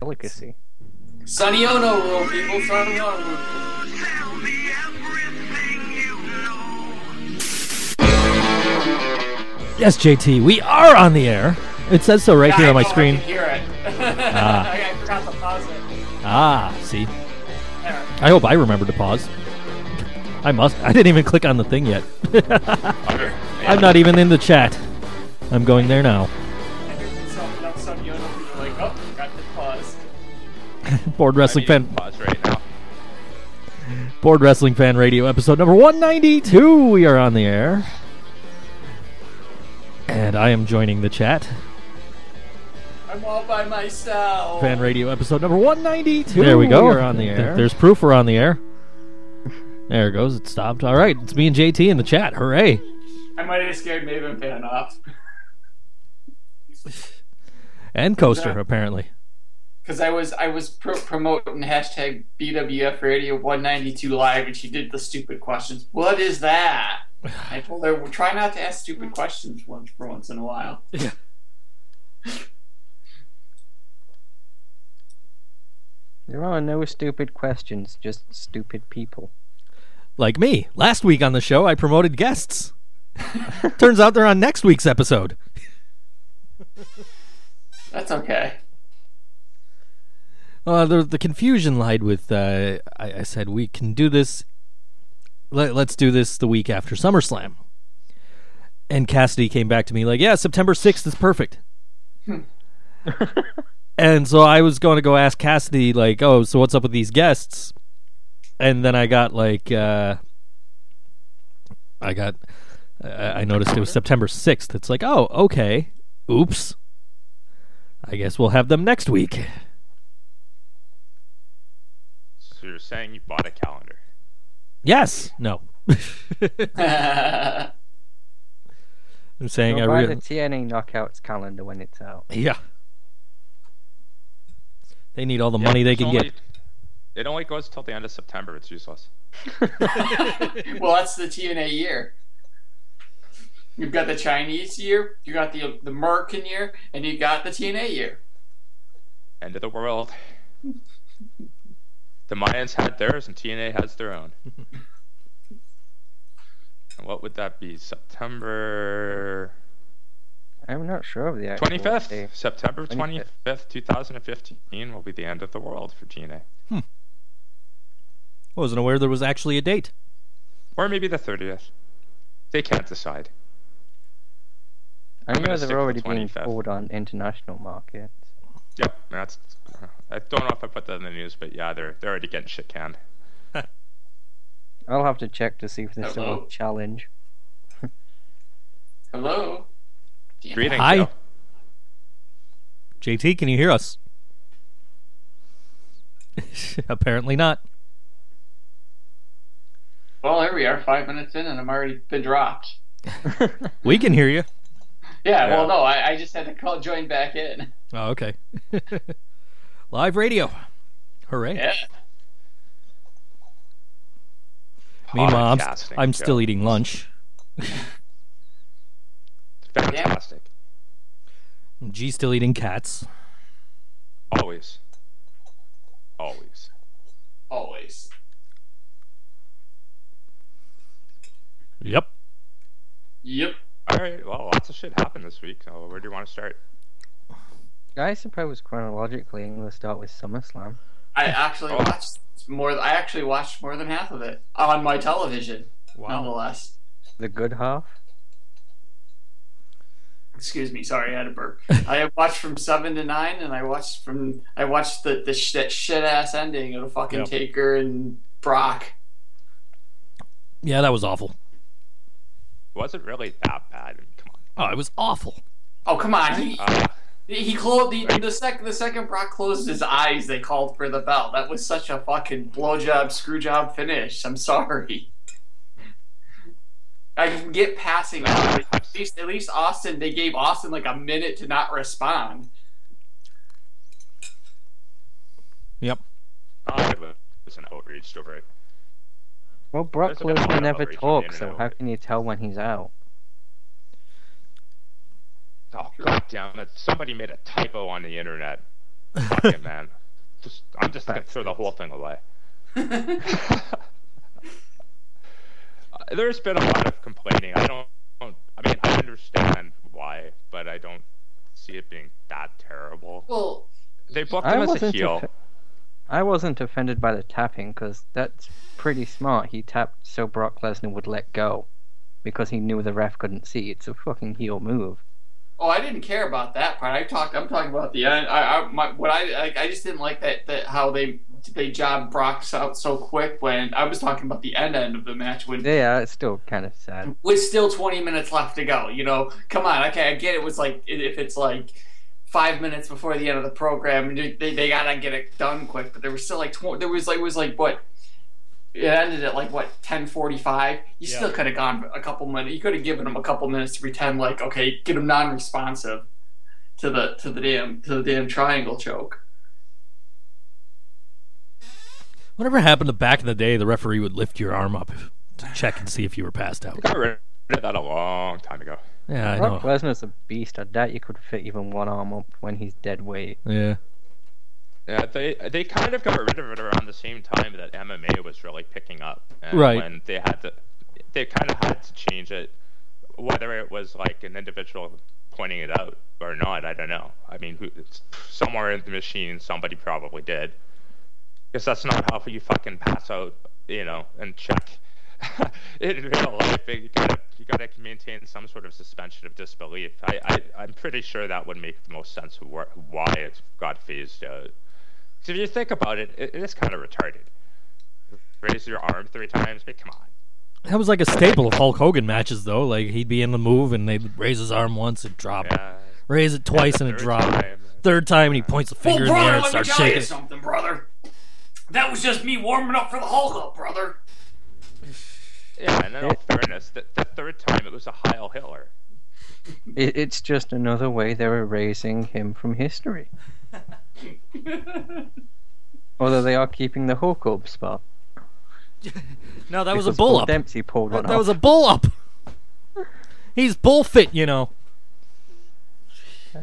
delicacy. Sonny Onoo rule, people. Sonny Onoo rule. Yes, JT, we are on the air. It says so right Yeah, here I on my know, I screen. can hear it. Ah. I forgot to pause it. Ah, see. There. I hope I remember to pause. I must. I didn't even click on the thing yet. I'm not even in the chat. I'm going there now. Board Wrestling Fan. Pause right now. Board Wrestling Fan Radio episode number 192. We are on the air. And I am joining the chat. I'm all by myself. Fan Radio episode number 192. There we go. We are on the air. There's proof we're on the air. There it goes. It stopped. All right. It's me and JT in the chat. Hooray. I might have scared Maven Fan off. And Coaster, apparently. Because I was I was pro- promoting hashtag BWF Radio 192 Live, and she did the stupid questions. What is that? I told her, well, try not to ask stupid questions once for once in a while. Yeah. There are no stupid questions, just stupid people. Like me. Last week on the show, I promoted guests. Turns out they're on next week's episode. That's okay. Uh, the the confusion lied with uh, I, I said we can do this. Let, let's do this the week after SummerSlam. And Cassidy came back to me like, "Yeah, September sixth is perfect." and so I was going to go ask Cassidy like, "Oh, so what's up with these guests?" And then I got like, uh, I got, I I noticed it was September sixth. It's like, oh, okay, oops. I guess we'll have them next week. So you're saying you bought a calendar? Yes. No. I'm saying I You'll buy really. the TNA Knockouts calendar when it's out. Yeah. They need all the Yeah, money they it's can only- get. It only goes till the end of September. It's useless. well, that's the TNA year. You've got the Chinese year, you got the the American year, and you got the TNA year. End of the world. The Mayans had theirs, and TNA has their own. and what would that be? September I'm not sure of the actual twenty fifth. day. September 25th. twenty fifth, two thousand and fifteen, will be the end of the world for TNA, I hmm. Wasn't aware there was actually a date. or maybe the thirtieth. They can't decide. I I'm know they're with already being 25th. pulled on international markets. Yep, that's. I don't know if I put that in the news, but yeah, they're they're already getting shit canned. I'll have to check to see if there's still Hello? a challenge. Hello. Greetings, Hi. Joe. JT, can you hear us? Apparently not. Well, here we are, five minutes in, and I'm already been dropped. We can hear you. Yeah, Yeah. well, no, I, I just had to call join back in. Oh, okay. Live radio. Hooray. Yeah. Meanwhile, I'm, I'm still eating lunch. fantastic. G's still eating cats. Always. Always. Always. Yep. Yep. All right. Well, lots of shit happened this week. So where do you want to start? I suppose chronologically, I'm going to start with SummerSlam. I actually Oh. watched more. I actually watched more than half of it on my television. Nonetheless. The good half. Excuse me. Sorry, I had a burp. I watched from seven to nine, and I watched from. I watched the the sh- that shit ass ending of the fucking Yep. Taker and Brock. Yeah, that was awful. It wasn't really that bad? I mean, come on. Oh, it was awful. Oh come on! He Uh, he closed the the second the second Brock closed his eyes. They called for the bell. That was such a fucking blowjob screwjob finish. I'm sorry. I can get passing out. but At least, at least Austin, they gave Austin like a minute to not respond. Yep. Oh, I was an outraged over it. Well, Brock There's a bit of Lesnar never outrage on the talks, so how can you tell when he's out? Oh god damn it! Somebody made a typo on the internet. Fuck it, man. Just, I'm just gonna throw the whole thing away. There's been a lot of complaining. I don't, don't. I mean, I understand why, but I don't see it being that terrible. well, They booked I him as a heel. offe- I wasn't offended by the tapping because that's pretty smart. He tapped so Brock Lesnar would let go because he knew the ref couldn't see. It's a fucking heel move. Oh, I didn't care about that part. I talked. I'm talking about the end. I, I my, what I, I I just didn't like that that how they they job Brock out so quick when I was talking about the end end of the match when Yeah, it's still kind of sad. with still 20 minutes left to go. You know, come on. Okay, I get it was like if it's like five minutes before the end of the program, they they, they gotta get it done quick. But there was still like 20. there was like it was like what it ended at like what 10:45. You Yeah. still could have gone a couple minutes. You could have given him a couple minutes to pretend like okay, get him non-responsive to the to the damn to the damn triangle choke. Whatever happened to back in the day, the referee would lift your arm up to check and see if you were passed out. They got rid of that a long time ago. Yeah, I Brock know. Lesnar's a beast. I doubt you could fit even one arm up when he's dead weight. Yeah. Yeah, they they kind of got rid of it around the same time that MMA was really picking up. And Right. When they had to, they kind of had to change it, whether it was like an individual pointing it out or not. I don't know. I mean, who, somewhere in the machine, somebody probably did. Because that's not how you fucking pass out, you know, and check. in real life, you gotta you gotta maintain some sort of suspension of disbelief. I, I I'm pretty sure that would make the most sense of wh- why it got phased out. So if you think about it, it, it is kind of retarded. Raise your arm three times, but come on. That was like a staple of Hulk Hogan matches, though. Like he'd be in the move and they'd raise his arm once and drop. Yeah. Raise it twice the and it third drop. time. Third time and he points the finger well, in the air brother, and let me starts tell you shaking. something, brother. That was just me warming up for the Hulk up, brother. Yeah, and in all fairness, the, the third time it was a Heil Hitler. It, it's just another way they're erasing him from history. Although they are keeping the Hulk up spot. No, that was a bull Paul up. Dempsey pulled one That, that off. was a bull up. He's bull fit, you know. Uh,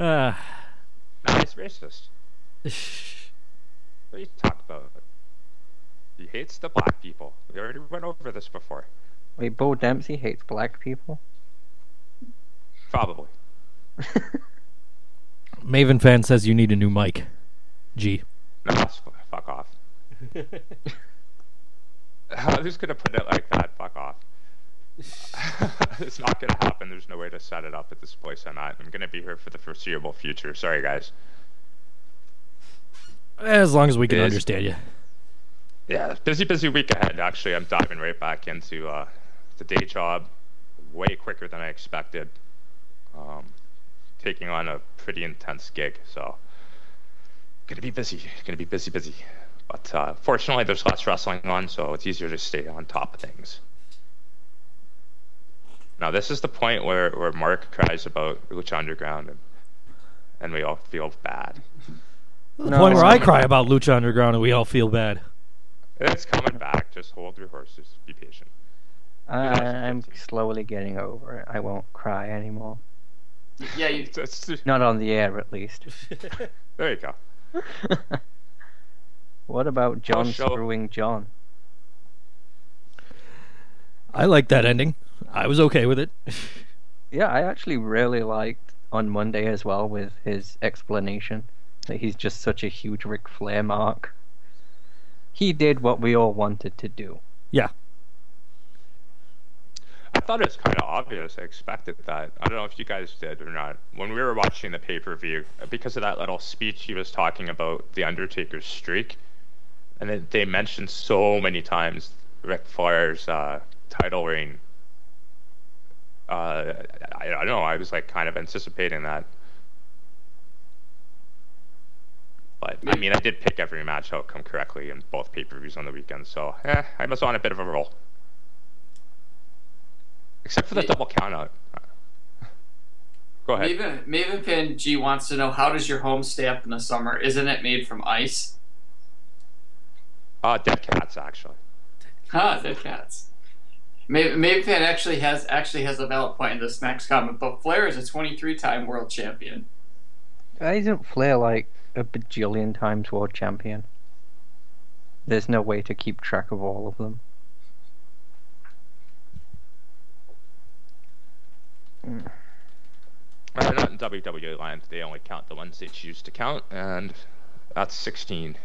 Uh, Nah, he's racist. What are you talking about? He hates the black people. We already went over this before. wait, Bo Dempsey hates black people? Probably. Maven fan says you need a new mic. G. No, fuck off. Who's gonna put it like that? Fuck off. it's not gonna happen. There's no way to set it up at this place I'm at. I'm gonna be here for the foreseeable future. Sorry, guys. As long as we can It is. understand you. Yeah, busy, busy week ahead. Actually, I'm diving right back into uh, the day job, way quicker than I expected. Um, taking on a pretty intense gig, so gonna be busy. Gonna be busy, busy. But uh, fortunately, there's less wrestling on, so it's easier to stay on top of things. Now, this is the point where, where Mark cries about Lucha Underground, and, and we all feel bad. The No, point where I it's- cry about Lucha Underground and we all feel bad. It's coming back. Just hold your horses. Be patient. I, I'm slowly getting over it. I won't cry anymore. Yeah, you, It's- it's- Not on the air, at least. there you go. what about oh, John show- screwing John? I like that ending. I was okay with it. Yeah, I actually really liked on Monday as well with his explanation that he's just such a huge Ric Flair mark. He did what we all wanted to do. Yeah. I thought it was kind of obvious. I expected that. I don't know if you guys did or not. When we were watching the pay per view, because of that little speech he was talking about the Undertaker's streak, and it, they mentioned so many times Ric Flair's uh, title reign. Uh, I, I don't know. I was like kind of anticipating that. But I mean, I did pick every match outcome correctly in both pay per views on the weekend, so eh, I was on a bit of a roll. Except for the Me- double count out. Go ahead. Maven, Maven Fan G wants to know how does your home stay up in the summer? Isn't it made from ice? Uh, dead cats, actually. Huh, dead cats. Maven, Maven Fan actually has actually has a valid point in this next comment, but Flair is a 23-time world champion. Why isn't Flair like a bajillion times world champion? There's no way to keep track of all of them. Uh, not in WWE land. They only count the ones they choose to count, and that's 16.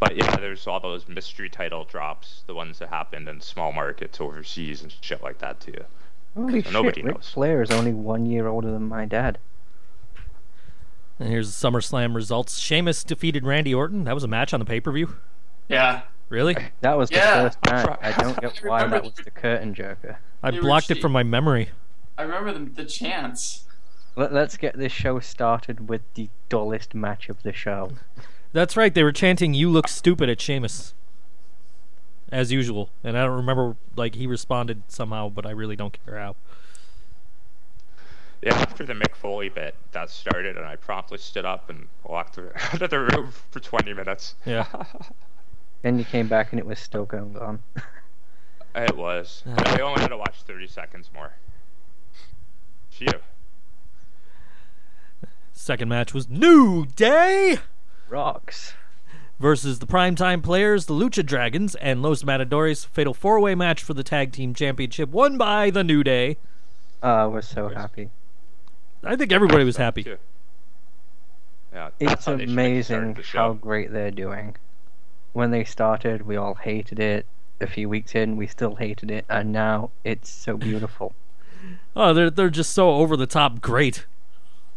But yeah, there's all those mystery title drops, the ones that happened in small markets overseas and shit like that too. Holy So shit, nobody Ric knows. Flair is only one year older than my dad. And here's the SummerSlam results. Sheamus defeated Randy Orton. That was a match on the pay per view. Yeah. Really? That was the Yeah, first I'm match. I don't get why that was the curtain jerker. I blocked it from my memory. I remember the, the chants. Let, let's get this show started with the dullest match of the show. That's right. They were chanting "You look stupid" at Sheamus, as usual. And I don't remember like he responded somehow, but I really don't care how. Yeah, after the Mick Foley bit that started, and I promptly stood up and walked out of the room for 20 minutes. Yeah. Then you came back and it was still going on. It was. I only had to watch 30 seconds more. Phew. Second match was New Day Rocks. versus the Primetime Players, the Lucha Dragons, and Los Matadores. Fatal four way match for the Tag Team Championship, won by the New Day. Oh, I was so happy. I think everybody was happy. Yeah, It's how they should have started amazing how great they're doing. When they started, we all hated it. A few weeks in, we still hated it, and now it's so beautiful. Oh, they're they're just so over the top great.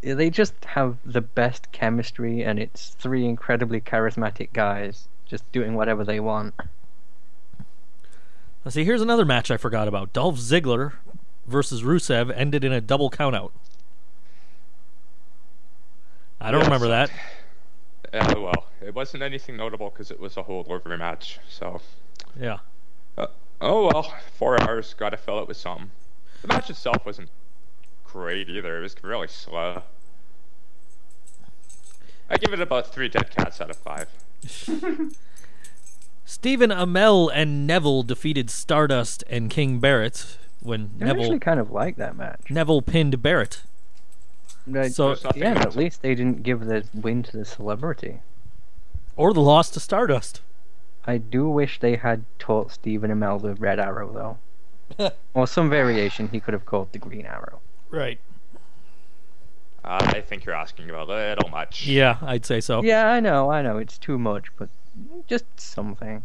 Yeah, they just have the best chemistry, and it's three incredibly charismatic guys just doing whatever they want. Let's see, here's another match I forgot about. Dolph Ziggler versus Rusev ended in a double countout. I don't Yes. remember that. Yeah, well, it wasn't anything notable because it was a holdover match. So, Yeah. uh, oh well, four hours. Got to fill it with something. The match itself wasn't great either. It was really slow. I give it about three dead cats out of five. Stephen Amell and Neville defeated Stardust and King Barrett when I Neville actually kind of like that match. Neville pinned Barrett. But, So- yeah, but at least they didn't give the win to the celebrity. Or the loss to Stardust. I do wish they had taught Stephen Amell the Red Arrow, though. or some variation he could have called the Green Arrow. Right. Uh, I think you're asking about a little much. Yeah, I'd say so. Yeah, I know, I know, it's too much, but just something.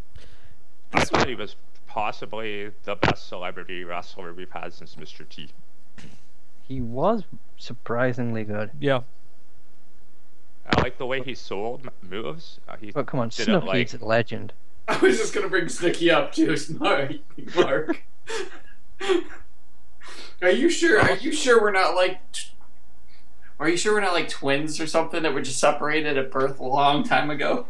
I thought he was possibly the best celebrity wrestler we've had since Mr. T. He was surprisingly good. Yeah. I like the way he sold moves. Uh, he But come on, did it like a legend. I was just gonna bring Snooki up too, Mark. Mark. Are you sure? Are you sure we're not like? Are you sure we're not like twins or something that were just separated at birth a long time ago?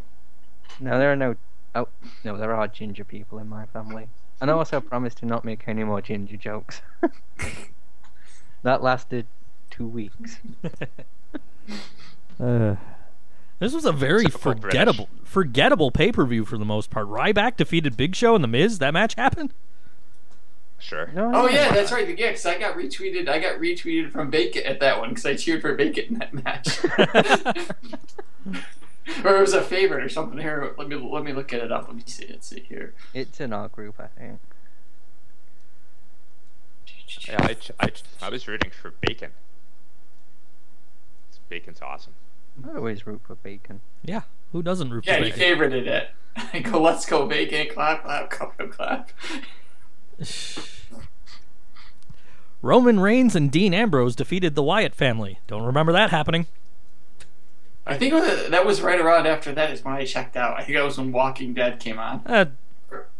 No, there are no. Oh, no, there are ginger people in my family. And I also promised to not make any more ginger jokes. that lasted two weeks. uh, This was a very Typical British. forgettable forgettable pay per view for the most part. Ryback defeated Big Show and The Miz. That match happened. Sure. no, Oh yeah, that's right. Yeah, because I got retweeted. I got retweeted from Bacon at that one because I cheered for Bacon in that match. or it was a favorite or something. Here, let me let me look it up. Let me see. Let's see here. It's in our group, I think. Yeah, I, I, I was rooting for Bacon. Bacon's awesome. I always root for bacon. Yeah. Who doesn't root Yeah, for he Bacon? favorited it. I go, let's go, Bacon. Clap, clap, clap, clap. Roman Reigns and Dean Ambrose defeated the Wyatt family. Don't remember that happening. I think that was right around after that is when I checked out. I think that was when Walking Dead came on. That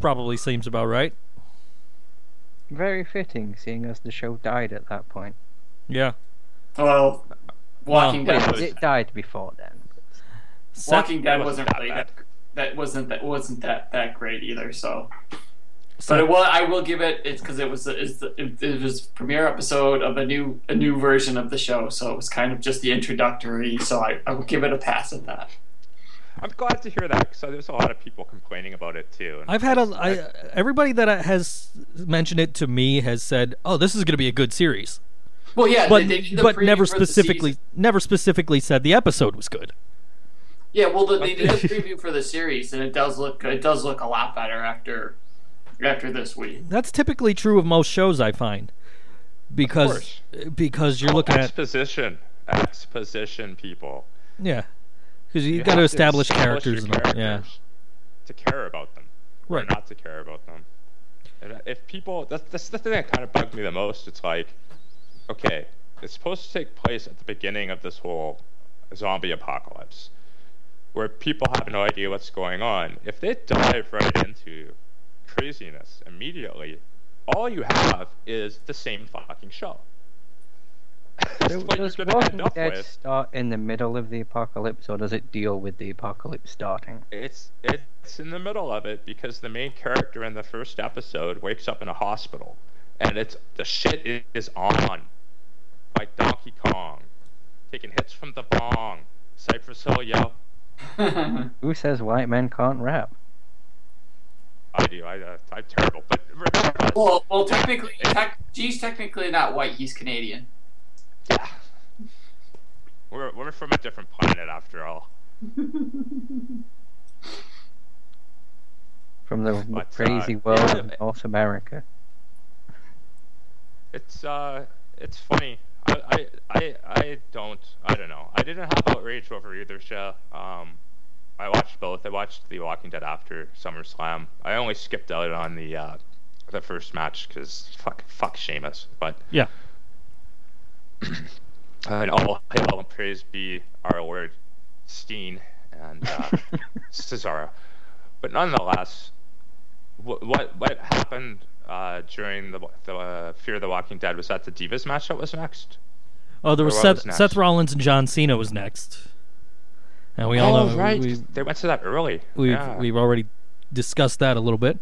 probably seems about right. Very fitting, seeing as the show died at that point. Yeah. Well, Walking Well, Dead It, was it died before then. but- Seth- Walking Dead wasn't wasn't that really bad. that, that wasn't that wasn't that that great either. So, Seth- but it, well, I will give it. It's because it was the, it's the, it, it was premiere episode of a new a new version of the show. So it was kind of just the introductory. So I, I will give it a pass at that. I'm glad to hear that because there's a lot of people complaining about it too. and I've had a I- I, everybody that has mentioned it to me has said, "Oh, this is going to be a good series." Well, yeah, but they, they the but never specifically never specifically said the episode was good. Yeah, well, the, they did a preview for the series, and it does look it does look a lot better after after this week. That's typically true of most shows I find. Because course. because you're looking at exposition, exposition, people. yeah. Cuz you, You got to establish establish characters and all. Yeah. to care about them, or Right. not to care about them. And uh, if people, that's, that's the thing that kind of bugged me the most. It's like, okay, it's supposed to take place at the beginning of this whole zombie apocalypse, where people have no idea what's going on. If they dive right into craziness immediately, all you have is the same fucking show. That's So what you're does gonna Walking Dead with. start in the middle of the apocalypse, or does it deal with the apocalypse starting? It's it's in the middle of it because the main character in the first episode wakes up in a hospital, and it's the shit is on, like Donkey Kong, taking hits from the bong. Cypress Hill, yo, Who says white men can't rap? I do. I uh, I'm terrible, but regardless, well, well, technically, tech, G's technically not white; he's Canadian. yeah, we're we're from a different planet after all. From the But, uh, crazy world yeah, of it- North America. It's uh, it's funny. I, I, I, I don't, I don't know. I didn't have outrage over either show. Um, I watched both. I watched The Walking Dead after SummerSlam. I only skipped out on the uh, the first match because fuck, fuck Sheamus. But Yeah. and all hail and praise be our Lord Steen and uh, Cesaro. But nonetheless, what what, what happened uh, during the the uh, Fear of the Walking Dead was that the Divas match that was next. Oh, there was Or Seth was? Seth Rollins and John Cena was next. And we all oh know right, we, they went to that early. we've yeah. we've already discussed that a little bit.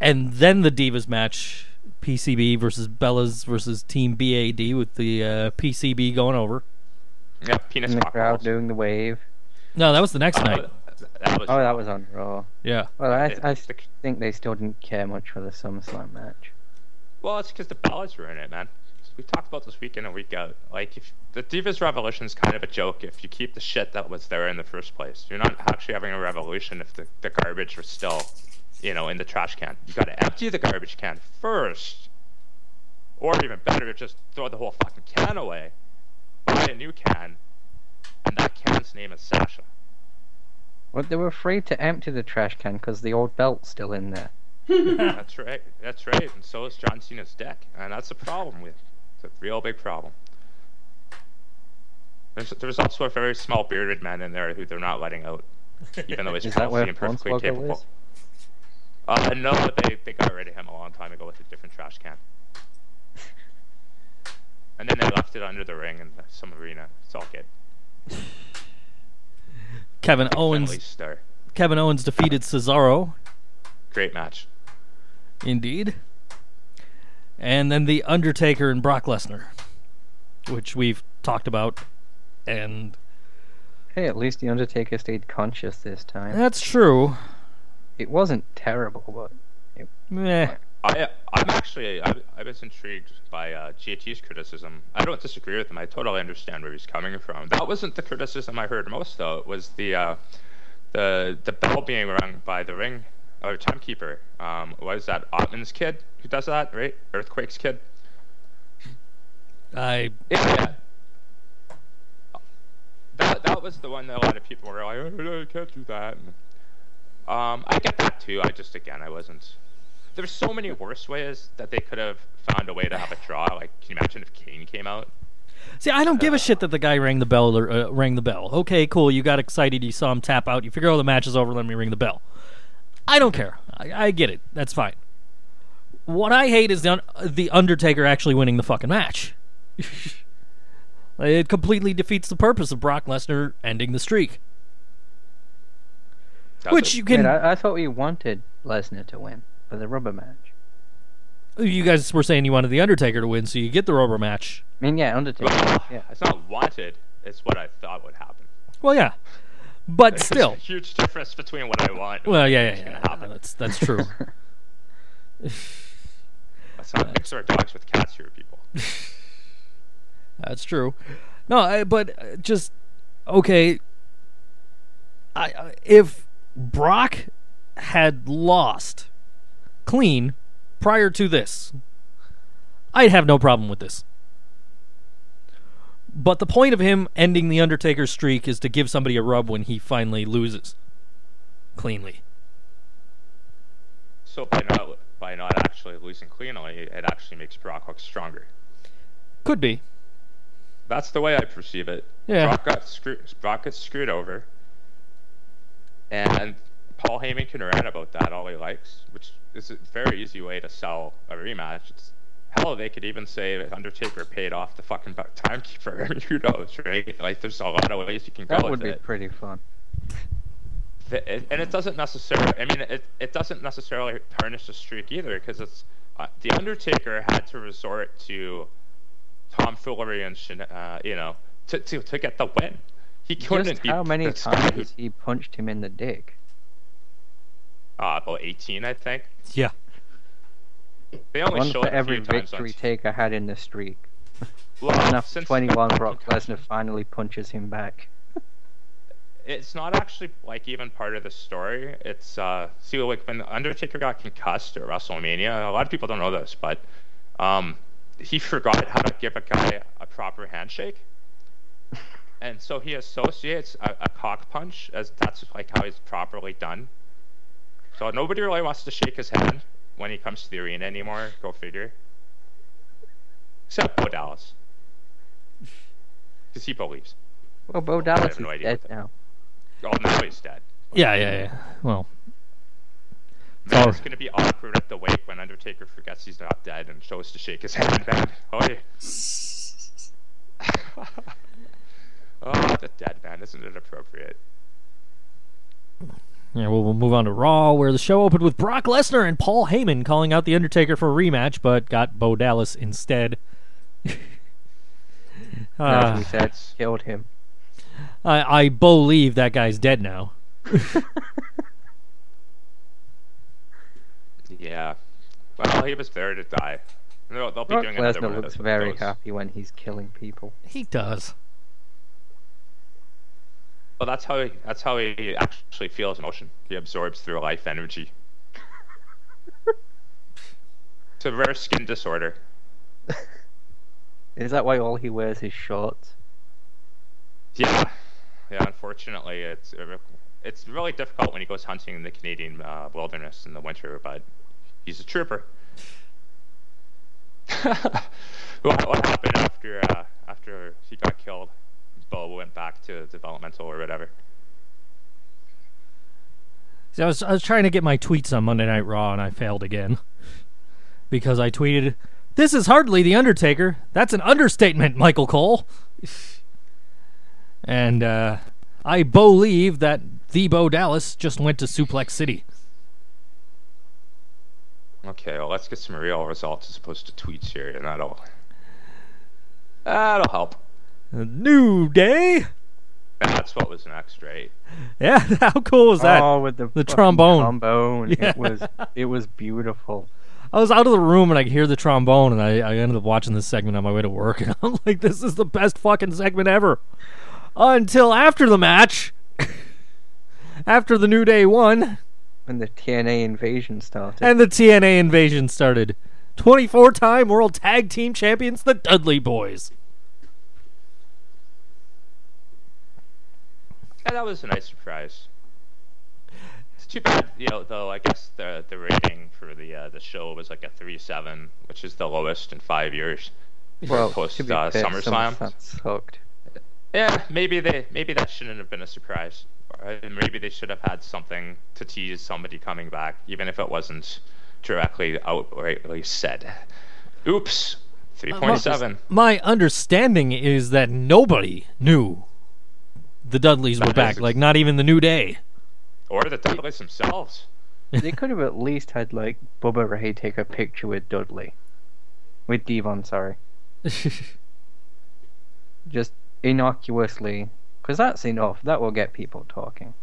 And then the Divas match, PCB versus Bellas versus Team BAD with the uh, PCB going over. yeah, penis In the crowd doing the wave. No, that was the next Uh, night. that was Oh, that was on Raw. Yeah. Well, I, It- I think they still didn't care much for the SummerSlam match. Well, it's because the Bellas were in it, man. We talked about this week in and week out. Like, if the Divas Revolution is kind of a joke if you keep the shit that was there in the first place. You're not actually having a revolution if the, the garbage was still, you know, in the trash can. You got to empty the garbage can first, or even better, just throw the whole fucking can away, buy a new can, and that can's name is Sasha. Well, they were afraid to empty the trash can because the old belt's still in there. That's right. That's right. And so is John Cena's deck, and that's a problem with. It's a real big problem. There's, there's also a very small bearded man in there who they're not letting out, even though he's Is healthy and perfectly capable. is? Uh, no, they they got rid of him a long time ago with a different trash can. And then they left it under the ring in some arena. It's all good. Kevin Owens Kevin Owens defeated Cesaro, Great match. indeed. And then the Undertaker and Brock Lesnar, which we've talked about and Hey, at least the Undertaker stayed conscious this time. that's true. It wasn't terrible, but Meh. I I'm actually I, I was intrigued by uh, GAT's criticism. I don't disagree with him. I totally understand where he's coming from. That wasn't the criticism I heard most though. It was the uh, the the bell being rung by the ring or timekeeper. Um, was that Ottman's kid who does that? Right, Earthquake's kid. I Yeah. That that was the one that a lot of people were like, oh, no, you can't do that. Um, I get that too. I just again, I wasn't. There's so many worse ways that they could have found a way to have a draw. Like, can you imagine if Kane came out? see. I don't give a shit that the guy rang the bell or uh, rang the bell. Okay, cool. You got excited. You saw him tap out. You figure, oh, the match is over. Let me ring the bell. I don't care. I, I get it. That's fine. What I hate is the, Un- the Undertaker actually winning the fucking match. it completely defeats the purpose of Brock Lesnar ending the streak. Does Which it? you can. Wait, I, I thought we wanted Lesnar to win for the rubber match. You guys were saying you wanted the Undertaker to win, so you get the rubber match. I mean, yeah, Undertaker. Yeah. It's not wanted. It's what I thought would happen. Well, yeah, but There's still. a huge difference between what I want. and Well, what yeah, yeah, yeah. happen. That's that's true. Let's not mix our dogs with cats here, people. That's true. No, I, but uh, just okay. I, I if Brock had lost clean prior to this, I'd have no problem with this. But the point of him ending the Undertaker streak is to give somebody a rub when he finally loses cleanly. So by not by not actually losing cleanly, it actually makes Brock look stronger. Could be. That's the way I perceive it. Yeah. Brock got screwed. Brock gets screwed over, and Paul Heyman can rant about that all he likes, which is a very easy way to sell a rematch. It's, hell, they could even say that Undertaker paid off the fucking bu- timekeeper. I mean, who knows, right? Like, there's a lot of ways you can go That with would be it. pretty fun. Th- it- and it doesn't necessarily i mean it, it doesn't necessarily tarnish the streak either because it's uh, the undertaker had to resort to tomfoolery and shen- uh, you know to, to, to get the win he couldn't Just beat how many this guy who- times he punched him in the dick? uh, about 18 i think Yeah. They only One for every victory t- Taker had in the streak. well, after since 21, Brock Lesnar finally punches him back. it's not actually like even part of the story. It's uh see like when Undertaker got concussed at WrestleMania, a lot of people don't know this, but um he forgot how to give a guy a proper handshake. And so he associates a, a cock punch as that's like how he's properly done. So nobody really wants to shake his hand when he comes to the arena anymore. Go figure. Except Bo Dallas. Because he believes. Well, Bo I Dallas have is no idea dead now. Oh, now he's dead. Yeah, yeah, yeah. Well, Man, all- it's gonna be awkward at the wake when Undertaker forgets he's not dead and chose to shake his hand. Man, oh yeah. oh, the dead man, isn't it appropriate? Yeah, we'll, we'll move on to Raw, where the show opened with Brock Lesnar and Paul Heyman calling out The Undertaker for a rematch, but got Bo Dallas instead. As Uh, we said, killed him. I, I believe that guy's dead now. Yeah. Well, he was there to die. They'll, they'll be Brock doing Lesnar looks very happy when he's killing people. He does. Well, that's how he, that's how he actually feels emotion. He absorbs through life energy. it's a rare skin disorder. Is that why all he wears is shorts? Yeah, yeah. Unfortunately, it's it's really difficult when he goes hunting in the Canadian uh, wilderness in the winter. But he's a trooper. what, what happened after uh, after he got killed? Bo went back to developmental or whatever. See, I was I was trying to get my tweets on Monday Night Raw and I failed again because I tweeted, "This is hardly the Undertaker. That's an understatement, Michael Cole." and uh, I believe that the Bo Dallas just went to Suplex City. Okay, well, let's get some real results as opposed to tweets here, and that'll that'll help. A New Day. That's what was next, right? Yeah, how cool was that? Oh, with the, The trombone. Trombone. Yeah. It was it was beautiful. I was out of the room and I could hear the trombone, and I, I ended up watching this segment on my way to work, and I'm like, this is the best fucking segment ever. Until after the match, after the New Day won, When the TNA invasion started. and the TNA invasion started. 24 time World Tag Team Champions, the Dudley Boyz. Yeah, that was a nice surprise. It's too bad, you know. Though I guess the the rating for the uh, the show was like a three seven, which is the lowest in five years. well, post, to be uh, fair, SummerSlam. SummerSlam sucked. Yeah, maybe they maybe that shouldn't have been a surprise. Or maybe they should have had something to tease somebody coming back, even if it wasn't directly outrightly said. Oops, three point seven. My understanding is that nobody knew the Dudleys were back, like not even the New Day. Or the Dudleys themselves. They could have at least had like Bubba Ray take a picture with Dudley, with D-Von. Sorry, just innocuously, because that's enough. That will get people talking.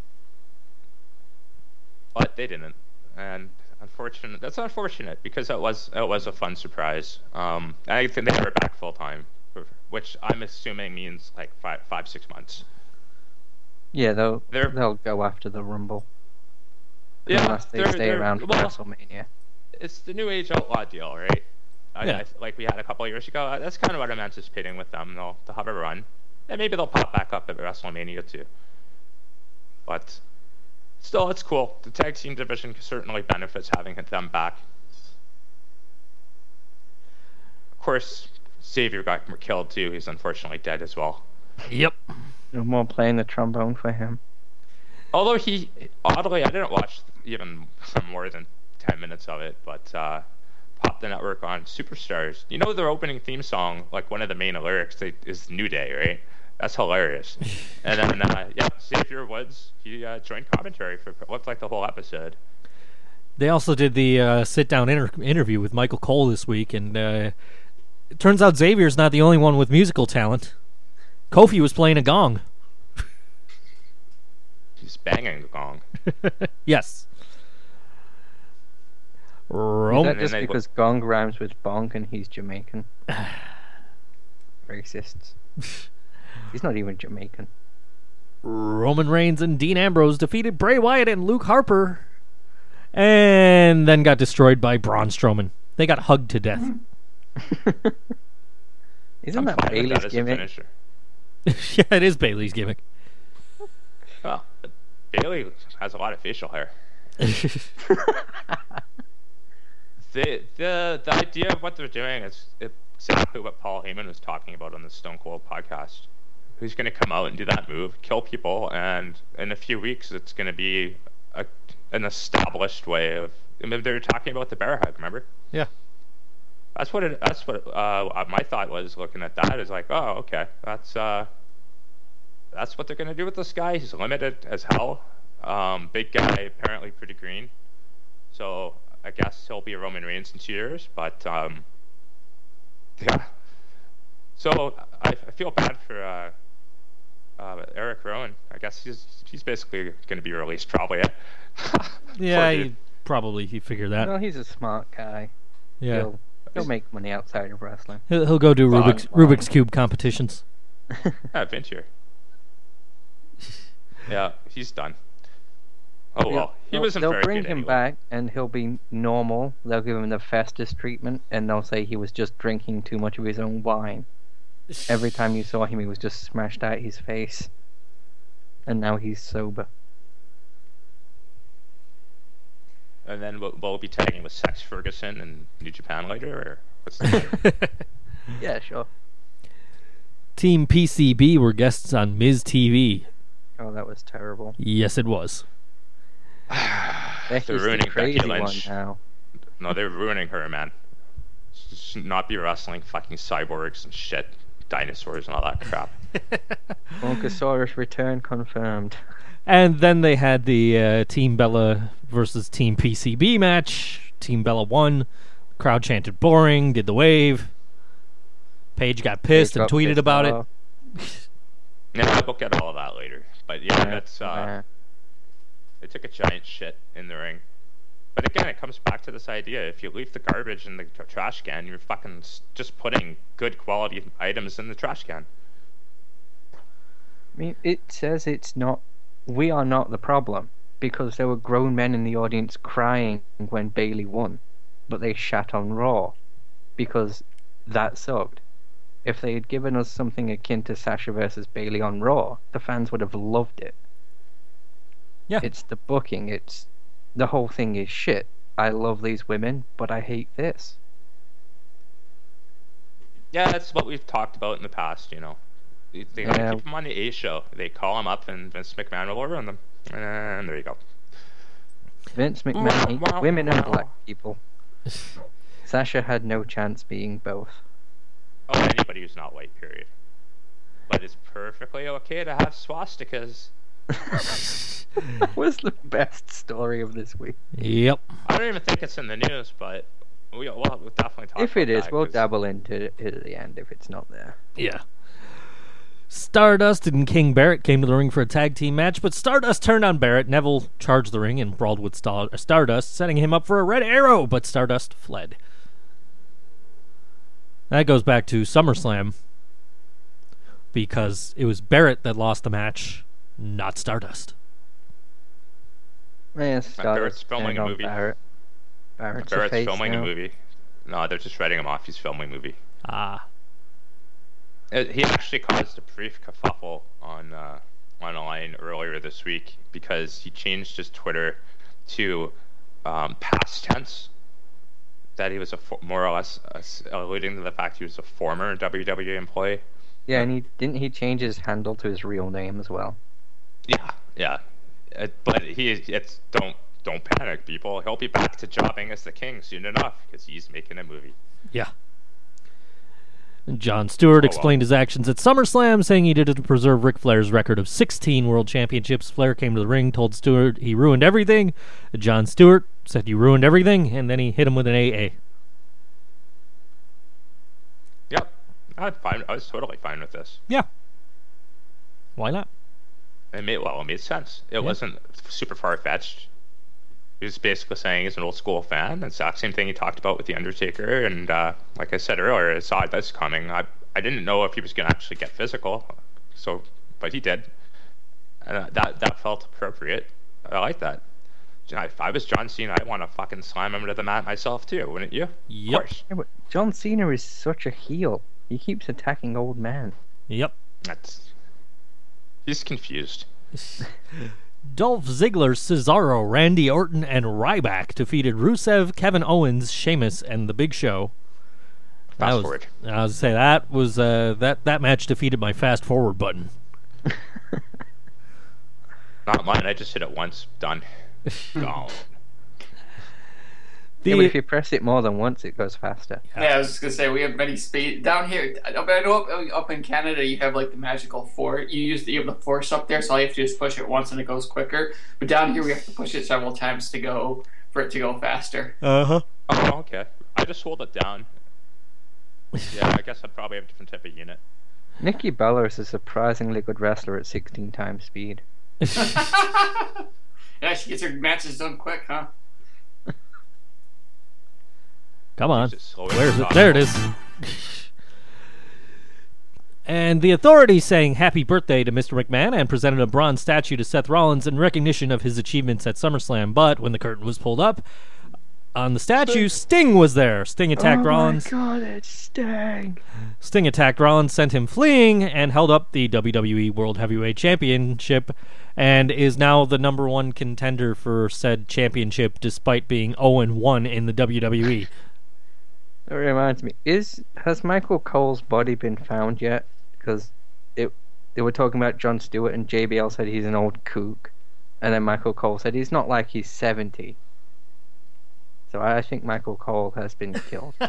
but they didn't, and unfortunate. That's unfortunate because it was it was a fun surprise. Um, I think they have her back full time, which I'm assuming means like five, five, six months. Yeah, they'll They're- they'll go after the Rumble Yeah, unless they they're- stay they're- around for well, WrestleMania. it's the new age outlaw deal, right? I, Yeah. I, like we had a couple of years ago. Uh, That's kind of what I'm anticipating with them. They'll, they'll have a run, and maybe they'll pop back up at WrestleMania too. But still, it's cool. The tag team division certainly benefits having them back. Of course, Xavier got killed too. He's unfortunately dead as well. Yep. No more playing the trombone for him. Although he, oddly, I didn't watch even more than 10 minutes of it, but uh, popped the network on Superstars. You know their opening theme song, like one of the main lyrics they, is New Day, right? That's hilarious. and then, uh, yeah, Xavier Woods, he uh, joined commentary for what looked like the whole episode. They also did the uh, sit-down inter- interview with Michael Cole this week, and uh, it turns out Xavier's not the only one with musical talent. Kofi was playing a gong. He's banging the gong. yes. Is that just they- because gong rhymes with bonk and he's Jamaican? Racists. he's not even Jamaican. Roman Reigns and Dean Ambrose defeated Bray Wyatt and Luke Harper, and then got destroyed by Braun Strowman. They got hugged to death. Isn't I'm that fine with Bayley's that a gimmick? yeah, it is Bayley's gimmick. Well, Bailey has a lot of facial hair. the the the idea of what they're doing is exactly what Paul Heyman was talking about on the Stone Cold podcast. Who's going to come out and do that move, kill people, and in a few weeks it's going to be a, an established way of. I mean, they were talking about the bear hug, remember? yeah. That's what it. That's what uh, my thought was looking at that. Is like, oh, okay, that's uh, that's what they're gonna do with this guy. He's limited as hell. Um, big guy, apparently pretty green. So I guess he'll be a Roman Reigns in two years. But um, yeah. So I, I feel bad for uh, uh, Eric Rowan. I guess he's he's basically gonna be released probably. Yeah, Poor he, probably he figured that. No, he's a smart guy. yeah, He'll, he'll make money outside of wrestling. he'll, he'll go do Fine, Rubik's fine. Rubik's cube competitions. Adventure. Yeah, he's done. Oh Yeah, well, he they'll- wasn't They'll very bring good him anyway. back, and he'll be normal. They'll give him the fastest treatment, and they'll say he was just drinking too much of his own wine. Every time you saw him, he was just smashed out his face, and now he's sober. And then we'll, we'll be tagging with Sex Ferguson and New Japan later, or what's the Yeah, sure. Team PCB were guests on Miz TV. Oh, that was terrible. Yes, it was. Becky's the ruining Becky crazy one Lynch. now. No, they're ruining her, man. Should not be wrestling fucking cyborgs and shit, dinosaurs and all that crap. Bronchosaurus return confirmed. And then they had the uh, Team Bella versus Team PCB match. Team Bella won. Crowd chanted boring, did the wave. Paige got pissed and Got tweeted pissed about it. off. yeah, we'll get all of that later. But yeah, Yeah, that's uh, yeah. they took a giant shit in the ring. But again, it comes back to this idea: if you leave the garbage in the tr- trash can, you're fucking s- just putting good quality items in the trash can. I mean, it says it's not. We are not the problem because there were grown men in the audience crying when Bayley won, but they shat on Raw because that sucked. If they had given us something akin to Sasha versus Bayley on Raw, the fans would have loved it. Yeah. It's the booking. It's the whole thing is shit. I love these women, but I hate this. Yeah, that's what we've talked about in the past. You know, they, they Yeah. keep them on the eh, A show. They call them up, and Vince McMahon will ruin them. And there you go. Vince McMahon hates wow, women and black people. Sasha had no chance being both. Oh, anybody who's not white, period. But it's perfectly okay to have swastikas. that was the best story of this week. Yep. I don't even think it's in the news, but we, we'll, we'll definitely talk. If it about is, that, we'll 'cause- dabble into it at the end if it's not there. Yeah. Stardust and King Barrett came to the ring for a tag team match, but Stardust turned on Barrett. Neville charged the ring and brawled with Star- Stardust, setting him up for a red arrow, but Stardust fled. That goes back to SummerSlam, because it was Barrett that lost the match, not Stardust. Yeah, Barrett's filming a movie. Barrett. Barrett's, Barrett's face filming now. a movie. No, they're just writing him off. He's filming a movie. Ah, Uh, he actually caused a brief kerfuffle on uh, online earlier this week because he changed his Twitter to um, past tense. That he was a fo- more or less uh, alluding to the fact he was a former WWE employee. Yeah, and he didn't he change his handle to his real name as well. Yeah, yeah. Uh, but he it's don't don't panic, people. He'll be back to jobbing as the king soon enough because he's making a movie. yeah. Jon Stewart Oh, explained his actions at SummerSlam, saying he did it to preserve Ric Flair's record of 16 World Championships. Flair came to the ring, told Stewart he ruined everything. Jon Stewart said you ruined everything, and then he hit him with an AA. Yep, I'm fine. I was totally fine with this. Yeah. Why not? It made well, it made sense. It wasn't super far fetched. He was basically saying he's an old school fan. The exact same thing he talked about with the Undertaker, and uh, like I said earlier, I saw this coming. I I didn't know if he was going to actually get physical, so but he did, and uh, that that felt appropriate. I like that. You know, If I was John Cena, I'd want to fucking slam him to the mat myself too, wouldn't you? Yep. Of course. Yeah, but John Cena is such a heel. He keeps attacking old men. Yep. That's he's confused. Dolph Ziggler, Cesaro, Randy Orton, and Ryback defeated Rusev, Kevin Owens, Sheamus, and The Big Show. Fast was, forward. I was to say that was uh, that that match defeated my fast forward button. Not mine. I just hit it once. Done. Gone. Yeah, but if you press it more than once, it goes faster. Yeah, I was just gonna say we have many speed down here. I I know up, up in Canada you have like the magical four. You use the, you have the force up there, so all you have to do is push it once and it goes quicker. But down here we have to push it several times to go for it to go faster. Uh-huh. Oh, okay. I just hold it down. Yeah, I guess I'd probably have a different type of unit. Nikki Bella is a surprisingly good wrestler at 16 times speed. yeah, she gets her matches done quick, huh? Come on. Just Where's it? There it is. And the authorities saying happy birthday to Mr. McMahon and presented a bronze statue to Seth Rollins in recognition of his achievements at SummerSlam. But when the curtain was pulled up, on the statue, Sting was there. Sting attacked oh Rollins. god, it's Sting! Sting attacked Rollins, sent him fleeing, and held up the WWE World Heavyweight Championship, and is now the number one contender for said championship, despite being 0 1 in the. WWE. That reminds me, is has Michael Cole's body been found yet? Because it they were talking about Jon Stewart and JBL said he's an old kook, and then Michael Cole said he's not like he's seventy. So I think Michael Cole has been killed.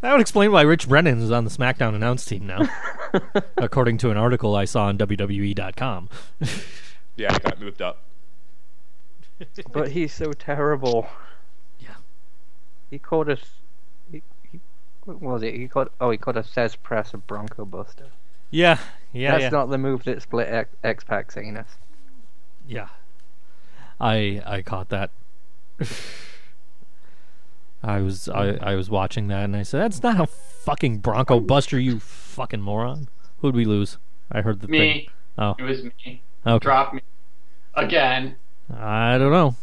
That would explain why Rich Brennan is on the SmackDown announce team now, according to an article I saw on WWE.com. Yeah, I got moved up. but he's so terrible. Yeah. He called us. He, he, what was it? He called. Oh, he called a Says Press a Bronco Buster. Yeah, yeah, That's yeah. not the move that split X, X-Pac anus. Yeah. I I caught that. I was I, I was watching that and I said, That's not a fucking Bronco Buster, you fucking moron. Who'd we lose? I heard the thing. Me, Oh. it was me. Okay. Drop me again. I don't know.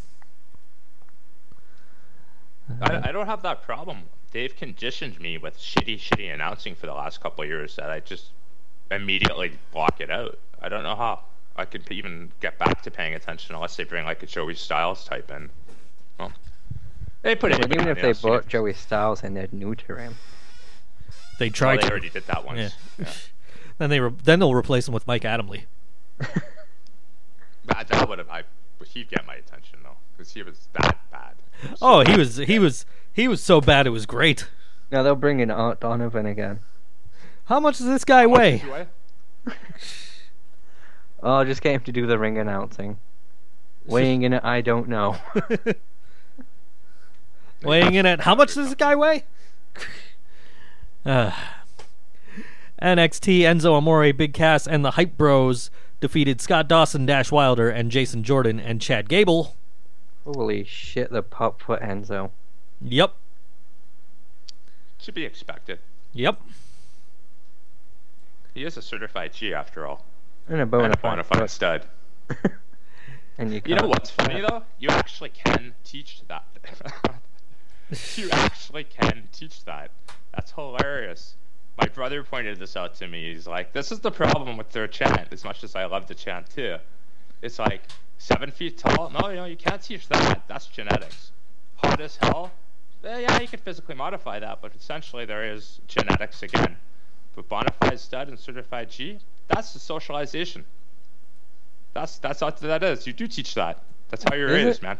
I, I don't have that problem. They've conditioned me with shitty, shitty announcing for the last couple of years that I just immediately block it out. I don't know how I could even get back to paying attention unless they bring like a Joey Styles type in. Well, they put it But in. even if they announced brought it. Joey Styles in, they'd neuter him. They Oh, tried they to. already did that once. Yeah. Yeah. Then they re- then they'll replace him with Mike Adamle. That, that would have. I. He'd get my attention though, because he was that bad. Oh, he was he was he was so bad it was great. Now they'll bring in Art Donovan again. How much does this guy weigh? did you weigh? Oh, just get him to do the ring announcing. Weighing in it, I don't know. Weighing in at how much does this guy weigh? Uh, NXT Enzo Amore, Big Cass, and the Hype Bros defeated Scott Dawson, Dash Wilder, and Jason Jordan and Chad Gable. Holy shit, the pop for Enzo. Yep, Should be expected. yep. He is a certified G after all. And a And bona a bona fide. fide stud. and you, You know what's funny though? You actually can teach that. you actually can teach that. That's hilarious. My brother pointed this out to me. He's like, "This is the problem with their chant. As much as I love the chant too, it's like seven feet tall. No, you know, you can't teach that. That's genetics. Hot as hell. eh, yeah, you can physically modify that, but essentially there is genetics again. But bona fide stud and certified G, that's the socialization. That's that's what that is. You do teach that. That's how you're Is raised, man.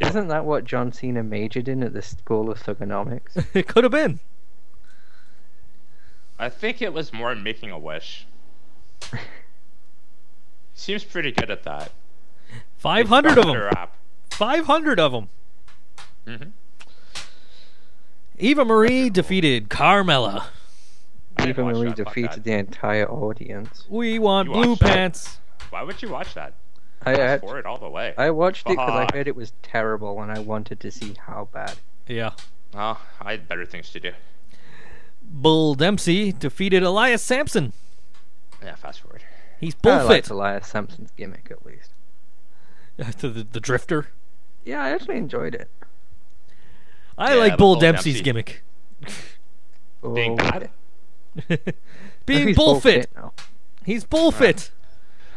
Yeah. Isn't that what John Cena majored in at the School of Thugonomics? it could have been. I think it was more making a wish. Seems pretty good at that. 500 of them. 500 of them. hmm Eva Marie defeated Carmella. I didn't Even watch Marie that, defeated that. the entire audience. We want You blue watched that? pants. Why would you watch that? I, Fast I, forward all the way. I watched it because I heard it was terrible and I wanted to see how bad. Yeah. Oh, I had better things to do. Bull Dempsey defeated Elias Samson. Yeah, fast forward. He's I liked bullfit. Elias Samson's gimmick at least. to the, the drifter. Yeah, I actually enjoyed it. I Yeah, like but Bull Bull Dempsey's Dempsey- gimmick. Being bad? Being he's bullfit. now. He's bullfit.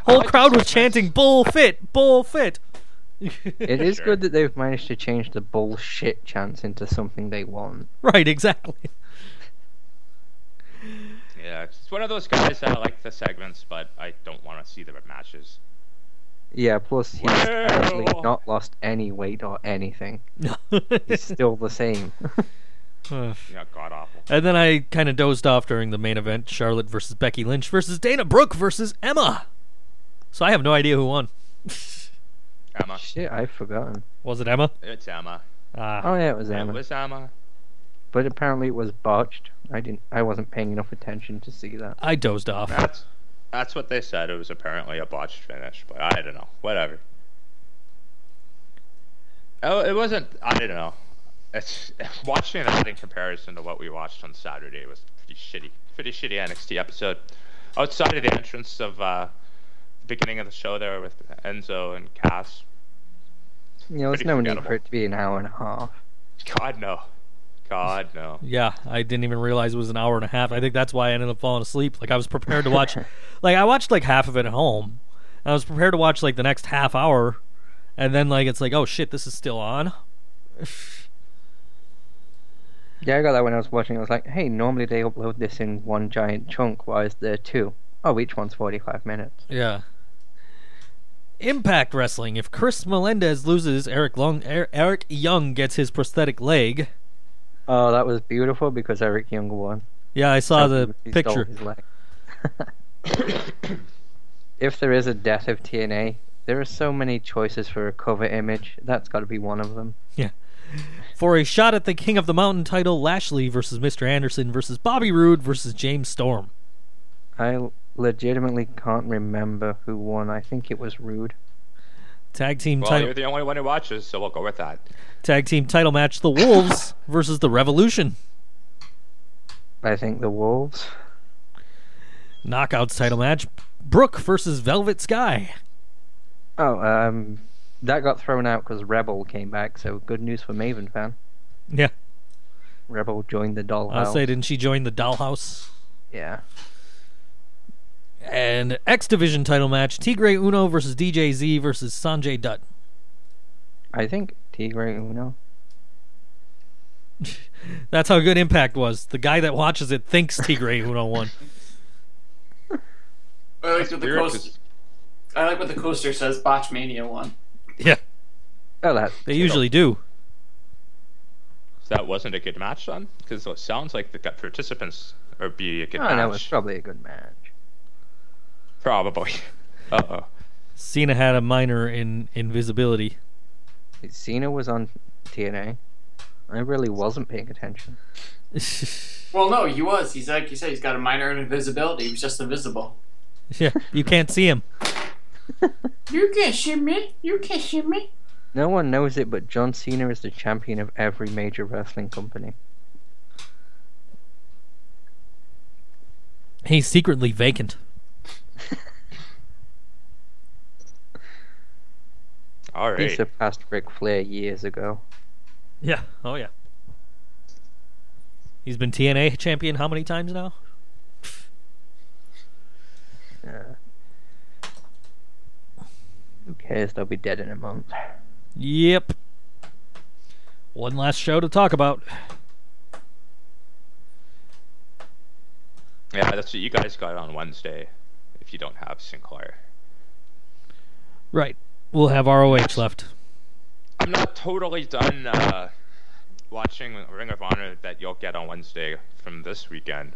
I Whole like the crowd was segments. chanting bullfit, bullfit. It is Sure. good that they've managed to change the bullshit chance into something they want. right, exactly. Yeah, it's one of those guys that I like the segments, but I don't want to see the matches. Yeah, plus he's Well. actually not lost any weight or anything. He's still the same. Uh, Yeah, god awful. and then I kind of dozed off during the main event Charlotte versus Becky Lynch versus Dana Brooke versus Emma. So I have no idea who won. Emma. Shit, I've forgotten. Was it Emma? It's Emma. Ah. Oh yeah, it was Emma. It was Emma. But apparently it was botched. I didn't. I wasn't paying enough attention to see that. I dozed off. That's that's what they said. It was apparently a botched finish, but I don't know. Whatever. Oh, it wasn't. I don't know. It's watching that in comparison to what we watched on Saturday was pretty shitty. Pretty shitty NXT episode. Outside of the entrance of uh, the beginning of the show there with Enzo and Cass. You know, there's no need for it to be an hour and a half. God no. God no. Yeah, I didn't even realize it was an hour and a half. I think that's why I ended up falling asleep. Like I was prepared to watch, like I watched like half of it at home. And I was prepared to watch like the next half hour, and then like it's like, oh shit, this is still on. Yeah, I got that when I was watching. I was like, hey, normally they upload this in one giant chunk. Why is there two? Oh, each one's 45 minutes. Yeah. Impact Wrestling. If Chris Melendez loses, Eric Long, Er- Eric Young gets his prosthetic leg. Oh, that was beautiful because Eric Young won. Yeah, I saw the picture. his leg. if there is a death of TNA, there are so many choices for a cover image. That's got to be one of them. Yeah. For a shot at the King of the Mountain title, Lashley versus Mr. Anderson versus Bobby Roode versus James Storm. I legitimately can't remember who won. I think it was Roode. Tag team Well, title you're the only one who watches, so we'll go with that. tag team title match: The Wolves versus the Revolution. I think the Wolves. Knockouts title match: Brooke versus Velvet Sky. Oh, um, that got thrown out because Rebel came back. So good news for Maven fan. Yeah, Rebel joined the Dollhouse. I'll say, didn't she join the Dollhouse? Yeah. And X Division title match: Tigre Uno versus DJ Z versus Sanjay Dutt. I think Tigre Uno. That's how good Impact was. The guy that watches it thinks Tigre Uno won. I like what the Weird, coaster. 'cause- I like what the coaster says. Botchmania won. Yeah, Oh, that. they usually do. that wasn't a good match then? Because it sounds like the participants would be a good Oh, match. that was probably a good match. Probably. Uh oh. Cena had a minor in invisibility. Cena was on TNA. I really wasn't paying attention. Well, no, he was. He's like you said. He's got a minor in invisibility. He was just invisible. yeah, you can't see him. You can't see me. You can't see me. No one knows it, but John Cena is the champion of every major wrestling company. He's secretly vacant. All He right. surpassed Ric Flair years ago. Yeah. Oh yeah. He's been TNA champion how many times now? Uh, who cares? They'll be dead in a month. Yep. One last show to talk about. Yeah, that's what you guys got on Wednesday. If you don't have Sinclair, Right. We'll have ROH left. I'm not totally done uh, watching Ring of Honor that you'll get on Wednesday from this weekend.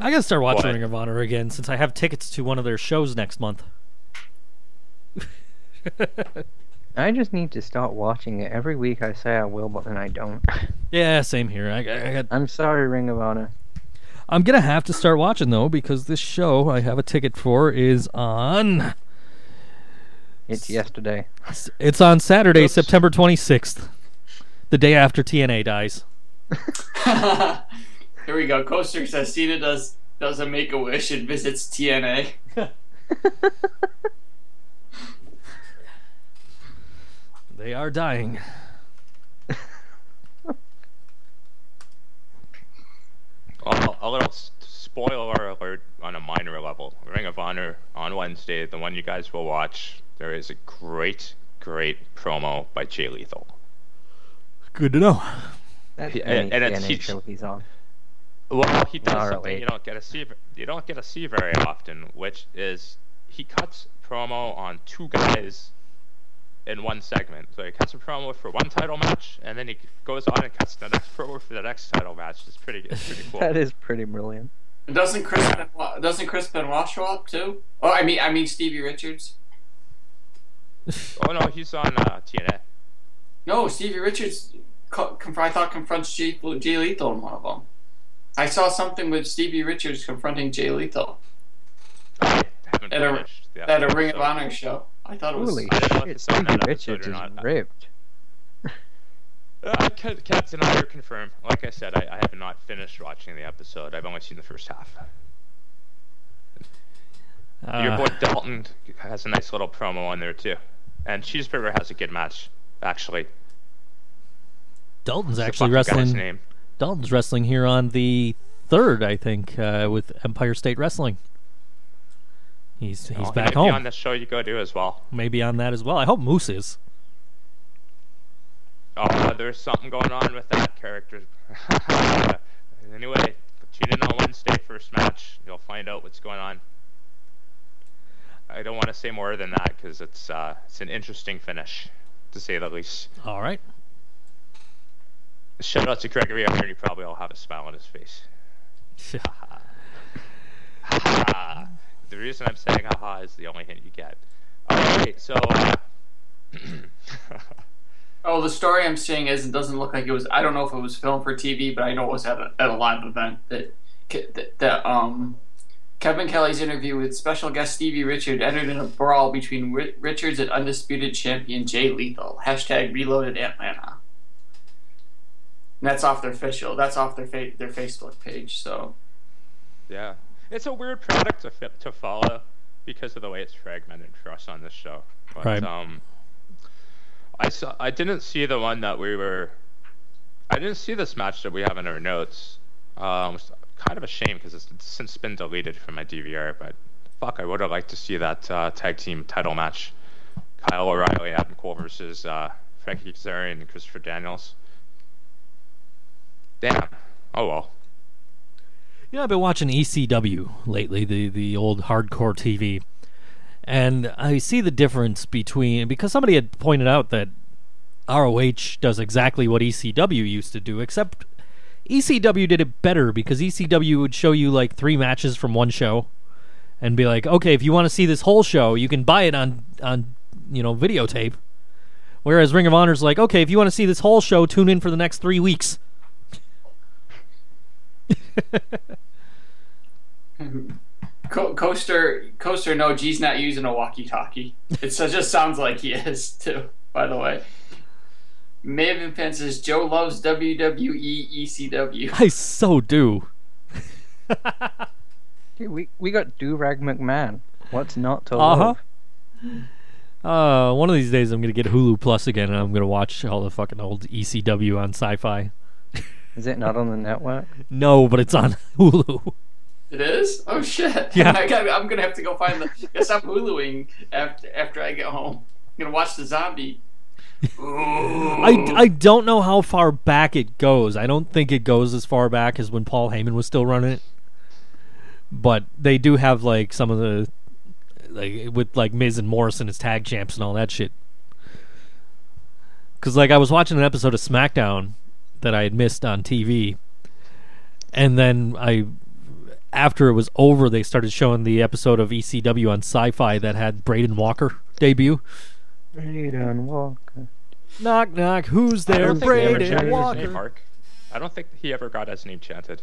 I gotta start watching What? Ring of Honor again since I have tickets to one of their shows next month. I just need to start watching it. Every week I say I will, but then I don't. yeah, same here. I, I got, I'm sorry, Ring of Honor. I'm gonna have to start watching though because this show I have a ticket for is on. It's yesterday. It's on Saturday, Oops. September 26th, the day after TNA dies. Here we go. Coaster says Cena does does a make a wish and visits TNA. They are dying. Oh, a little s- spoiler alert on a minor level. Ring of Honor on Wednesday, the one you guys will watch. There is a great, great promo by Jay Lethal. Good to know. That's Yeah, any and it's- TNA he's- he's on. Well, he does Alright. something you don't get to see. You don't get to see very often, which is he cuts promo on two guys in one segment. So he cuts a promo for one title match, and then he goes on and cuts the next promo for the next title match. It's pretty, it's pretty cool. That is pretty brilliant. Doesn't Chris Benoit, doesn't Chris Benoit show up too? Oh, I mean, I mean Stevie Richards. oh no, he's on uh, TNA. No, Stevie Richards. Co- conf- I thought confronts Jay, Jay Lethal in one of them. I saw something with Stevie Richards confronting Jay Lethal I haven't At a- finished the at a Ring of. Honor show. I thought it was. Holy I don't know if shit, it's on Stevie Richards is not. ripped. Uh, I can't, can't deny or confirm. Like I said, I, I have not finished watching the episode. I've only seen the first half. Your Uh, boy Dalton has a nice little promo on there too, and Cheeseburger has a good match. Actually, Dalton's I actually wrestling. name. Dalton's wrestling here on the third, I think, uh, with Empire State Wrestling. He's he's Oh, back home. On the show you go to as well. Maybe on that as well. I hope Moose is. Oh, there's something going on with that character. anyway, tune in on Wednesday first match. You'll find out what's going on. I don't want to say more than that because it's uh, it's an interesting finish, to say the least. All right. Shout out to Gregory Iron. He probably all have a smile on his face. the reason I'm saying haha is the only hint you get. Alright, so. Uh, Oh, the story I'm seeing is it doesn't look like it was. I don't know if it was filmed for TV, but I know it was at a, at a live event. That that, that um, Kevin Kelly's interview with special guest Stevie Richard ended in a brawl between Ri- Richards and undisputed champion Jay Lethal. Hashtag Reloaded Atlanta. And that's off their official. That's off their fa- their Facebook page. So yeah. It's a weird product to, to follow because of the way it's fragmented for us on this show. But, Right. um. I, saw, I didn't see the one that we were. I didn't see this match that we have in our notes. Um, it's kind of a shame because it's since been deleted from my DVR. But fuck, I would have liked to see that uh, tag team title match: Kyle O'Reilly, Adam Cole versus uh, Frankie Kazarian and Christopher Daniels. Damn. Oh well. You know, I've been watching ECW lately, the the old hardcore TV, and I see the difference between because somebody had pointed out that ROH does exactly what ECW used to do, except ECW did it better because ECW would show you like three matches from one show, and be like, okay, if you want to see this whole show, you can buy it on on you know videotape. Whereas Ring of Honor's like, okay, if you want to see this whole show, tune in for the next three weeks. Co- Coaster Coaster no, G's not using a walkie-talkie. It just sounds like he is too. By the way. Maven Fan says Joe loves WWE ECW. I so do. Dude, we we got Durag McMahon. What's not to Uh-huh. love? Uh, one of these days I'm gonna get Hulu Plus again, and I'm gonna watch all the fucking old ECW on Sci-Fi. Is it not on the network? No, but it's on Hulu. It is? Oh shit! Yeah. I got, I'm gonna have to go find the. Guess I'm Huluing after after I get home. I'm gonna watch the zombie. I, I don't know how far back it goes. I don't think it goes as far back as when Paul Heyman was still running it. But they do have like some of the like with like Miz and Morrison as tag champs and all that shit. Cuz like I was watching an episode of SmackDown that I had missed on TV and then I after it was over they started showing the episode of ECW on Sci-Fi that had Braden Walker debut. Braden Walker. Knock knock, who's there? don't think he ever Braden Walker. name, Mark. I don't think he ever got his name chanted.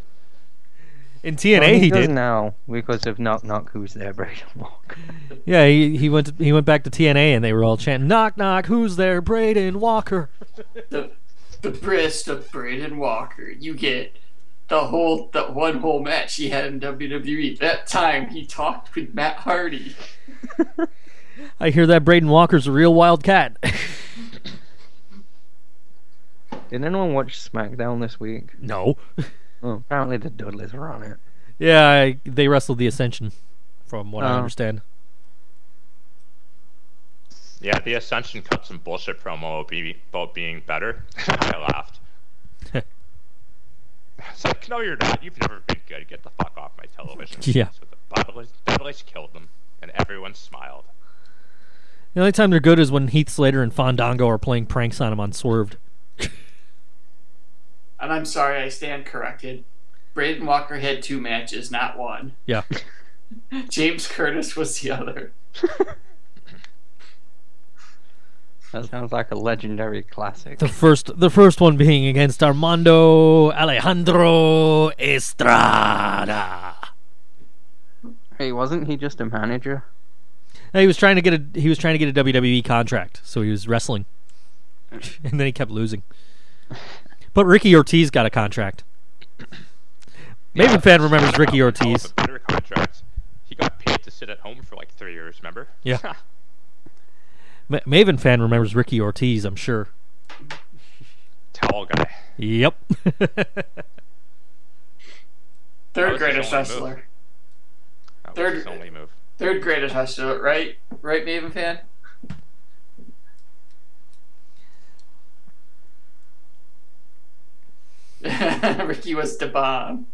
In TNA, Well, he, he, does did. now because of Knock Knock. Who's there? Braden Walker. Yeah, he, he went to, he went back to TNA, and they were all chanting "Knock knock, who's there? Braden Walker." The the breast of Braden Walker. You get the whole the one whole match he had in WWE. That time he talked with Matt Hardy. I hear that Braden Walker's a real wild cat. Did anyone watch SmackDown this week? no. Oh, apparently the Dudleys were on it. Yeah, I, they wrestled the Ascension, from what I Oh. understand. Yeah, the Ascension cut some bullshit promo be- about being better. I laughed. It's like, no, you're not. You've never been good. Get the fuck off my television. Yeah. So the Dudleys, Dudleys killed them, and everyone smiled. The only time they're good is when Heath Slater and Fandango are playing pranks on him on Swerved. And I'm sorry, I stand corrected. Braden Walker had two matches, not one. Yeah. James Curtis was the other. That sounds like a legendary classic. The first the first one being against Armando Alejandro Estrada. Hey, wasn't he just a manager? He was trying to get a he was trying to get a WWE contract, so he was wrestling, and then he kept losing. But Ricky Ortiz got a contract. Maven fan remembers Ricky Ortiz. better contract. He got paid to sit at home for like three years. Remember? Yeah. Ma- Maven fan remembers Ricky Ortiz, I'm sure. Tall guy. Yep. Third was his greatest wrestler. Third- was his only move. Third greatest wrestler, right? Right, Maven fan? Ricky was the bomb.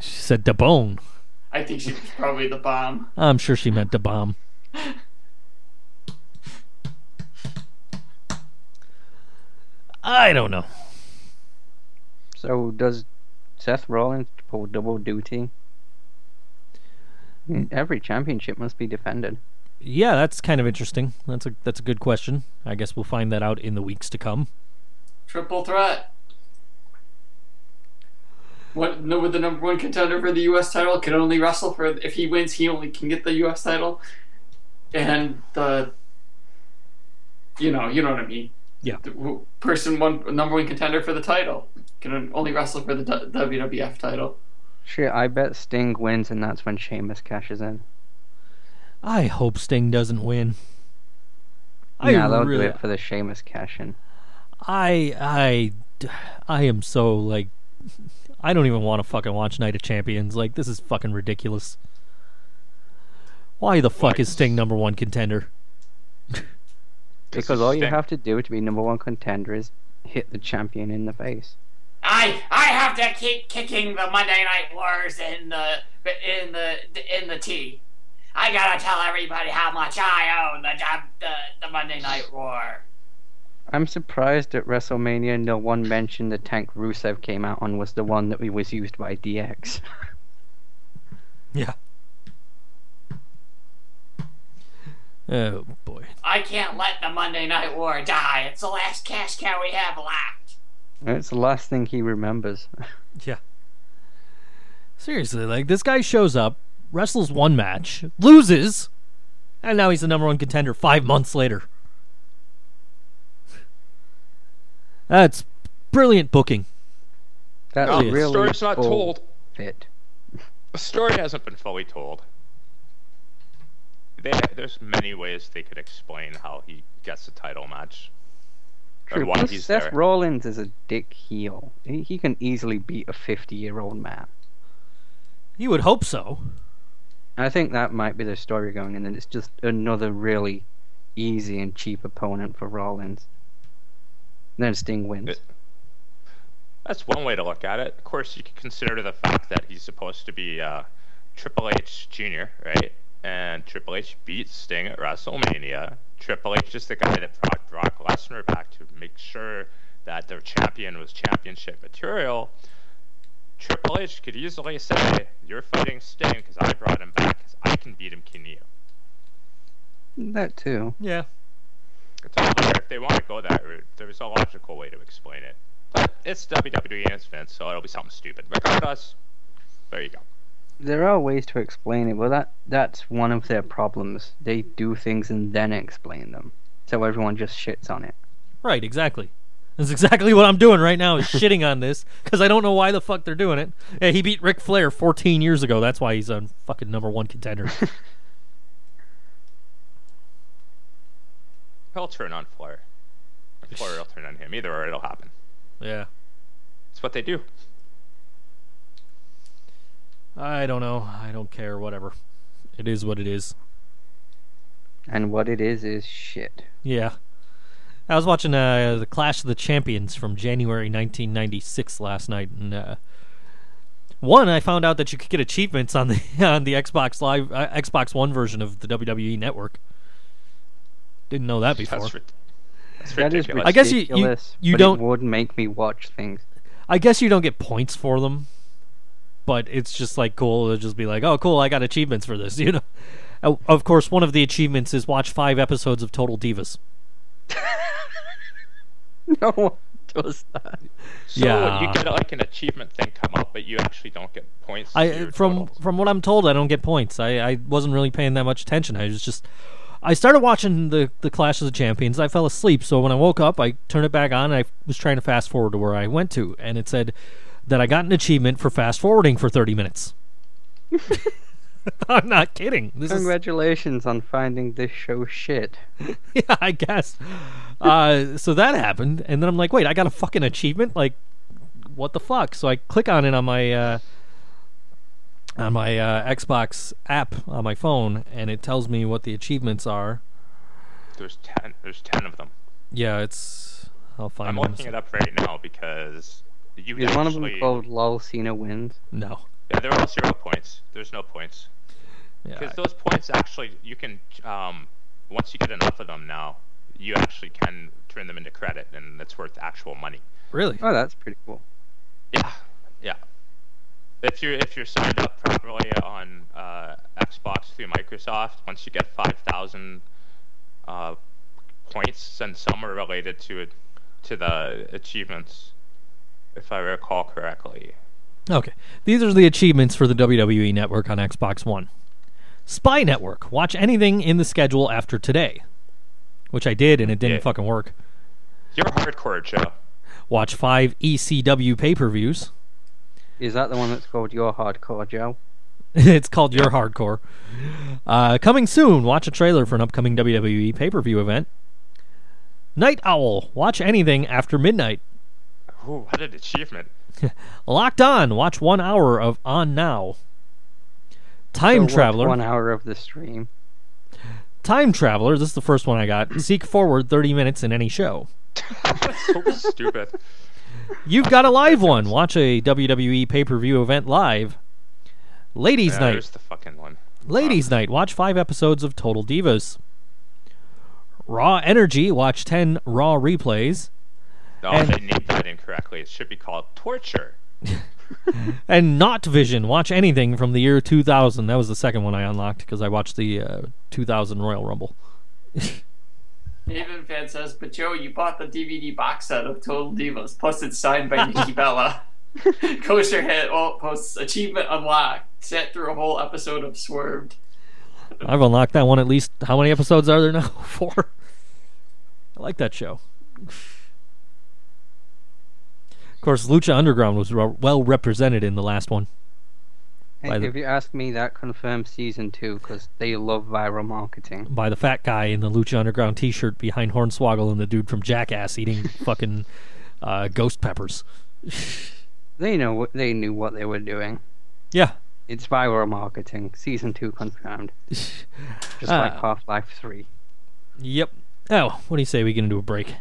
she said da bone. I think she was probably the bomb. I'm sure she meant da bomb. I don't know. So does Seth Rollins pull double duty? Every championship must be defended. Yeah, that's kind of interesting. That's a that's a good question. I guess we'll find that out in the weeks to come. Triple threat. What? No, with the number one contender for the U.S. title can only wrestle for. If he wins, he only can get the U.S. title, and the. You know, you know what I mean. Yeah. The person one number one contender for the title can only wrestle for the WWF title. Shit, I bet Sting wins, and that's when Sheamus cashes in. I hope Sting doesn't win. I yeah, they'll really, do it for the Sheamus cash in. I I I am so like I don't even want to fucking watch Night of Champions. Like this is fucking ridiculous. Why the fuck is Sting number one contender? Because all you have to do to be number one contender is hit the champion in the face. I I have to keep kicking the Monday Night Wars in the in the in the tea. I gotta tell everybody how much I own the the, the Monday Night War. I'm surprised at WrestleMania no one mentioned the tank Rusev came out on was the one that was used by DX. Yeah. Oh boy. I can't let the Monday Night War die. It's the last cash cow we have left. it's the last thing he remembers. Yeah. Seriously, like this guy shows up, wrestles one match, loses, and now he's the number one contender five months later. That's brilliant booking. That's No, the really story's not told. fit. The story hasn't been fully told. They, there's many ways they could explain how he gets a title match. or True. why Plus, he's Seth there. Rollins is a dick heel. He, he can easily beat a 50 year old man. You would hope so. I think that might be the story going, and then it's just another really easy and cheap opponent for Rollins. Then Sting wins. It- That's one way to look at it. Of course, you could consider the fact that he's supposed to be uh, Triple H Jr., right? And Triple H beat Sting at WrestleMania. Triple H is the guy that brought Brock Lesnar back to make sure that their champion was championship material. Triple H could easily say, "You're fighting Sting because I brought him back because I can beat him, can you?" That too. Yeah. It's all there. If they want to go that route, there's a logical way to explain it. But it's WWE and it's Vince, so it'll be something stupid. Regardless, there you go. There are ways to explain it, but that that's one of their problems. They do things and then explain them, so everyone just shits on it. Right, exactly. That's exactly what I'm doing right now is shitting on this because I don't know why the fuck they're doing it. Yeah, he beat Ric Flair 14 years ago. That's why he's a fucking number one contender. He'll turn on Flair. Or Flair will turn on him. Either or, it'll happen. yeah. It's what they do. I don't know. I don't care. Whatever. It is what it is. And what it is is shit. Yeah. I was watching uh, the Clash of the Champions from January 1996 last night, and uh, one I found out that you could get achievements on the on the Xbox Live uh, Xbox One version of the WWE Network. Didn't know that before. That's, ri- that's That is ridiculous. I guess you- you- you but don't- It would make me watch things. I guess you don't get points for them, but it's just like cool to just be like, oh, cool, I got achievements for this, you know. Oh, of course, one of the achievements is watch five episodes of Total Divas. No one does that. so Yeah. you get like an achievement thing come up, but you actually don't get points. I from totals. from what I'm told, I don't get points. I, I wasn't really paying that much attention. I was just I started watching the the Clash of the Champions. I fell asleep, so when I woke up, I turned it back on. and I was trying to fast forward to where I went to, and it said that I got an achievement for fast forwarding for 30 minutes. I'm not kidding. This is Congratulations on finding this show shit. yeah, I guess. Uh, so that happened, and then I'm like, wait, I got a fucking achievement? Like, what the fuck? So I click on it on my uh, on my uh, Xbox app on my phone, and it tells me what the achievements are. There's ten. There's ten of them. Yeah, it's. I'll find I'm them. looking it up right now because you Is one of them called LOL Cena wins? No. Yeah, they're all zero points. There's no points. Yeah. Because those points actually, you can, um, once you get enough of them now, you actually can turn them into credit, and it's worth actual money. Really? Oh, that's pretty cool. Yeah, yeah. If you're if you're signed up properly on uh, Xbox through Microsoft, once you get five thousand uh, points, and some are related to to the achievements, if I recall correctly. Okay. These are the achievements for the WWE Network on Xbox One. Spy Network. Watch anything in the schedule after today. Which I did, and it didn't Yeah. fucking work. You're hardcore, Joe. Watch five ECW pay per views. Is that the one that's called Your Hardcore Joe? it's called Your Hardcore. Uh, coming soon. Watch a trailer for an upcoming WWE pay per view event. Night Owl. Watch anything after midnight. Ooh, what an achievement! Locked On. Watch one hour of On Now. Time So Traveler. One hour of the stream. Time Traveler. This is the first one I got. Seek forward 30 minutes in any show. so stupid. You've got a live one. Watch a WWE pay per view event live. Ladies' Yeah, Night. There's the fucking one. Ladies' Night. Watch five episodes of Total Divas. Raw Energy. Watch 10 Raw replays. No, And- they named that incorrectly. It should be called torture. And Not Vision. Watch anything from the year 2000. That was the second one I unlocked because I watched the uh, 2000 Royal Rumble. Haven fan says, but Joe, you bought the DVD box set of Total Divas, plus it's signed by Nikki Bella. Kosher Head oh, posts achievement unlocked. Sat through a whole episode of Swerved. I've unlocked that one at least. How many episodes are there now? Four. I like that show. Of course, Lucha Underground was re- well represented in the last one. By the- if you ask me, that confirms season two because they love viral marketing. by the fat guy in the Lucha Underground T-shirt behind Hornswoggle and the dude from Jackass eating fucking uh, ghost peppers. They know what they knew what they were doing. Yeah. It's viral marketing. Season two confirmed. Just Ah. like Half Life Three. Yep. Oh, what do you say we get into a break?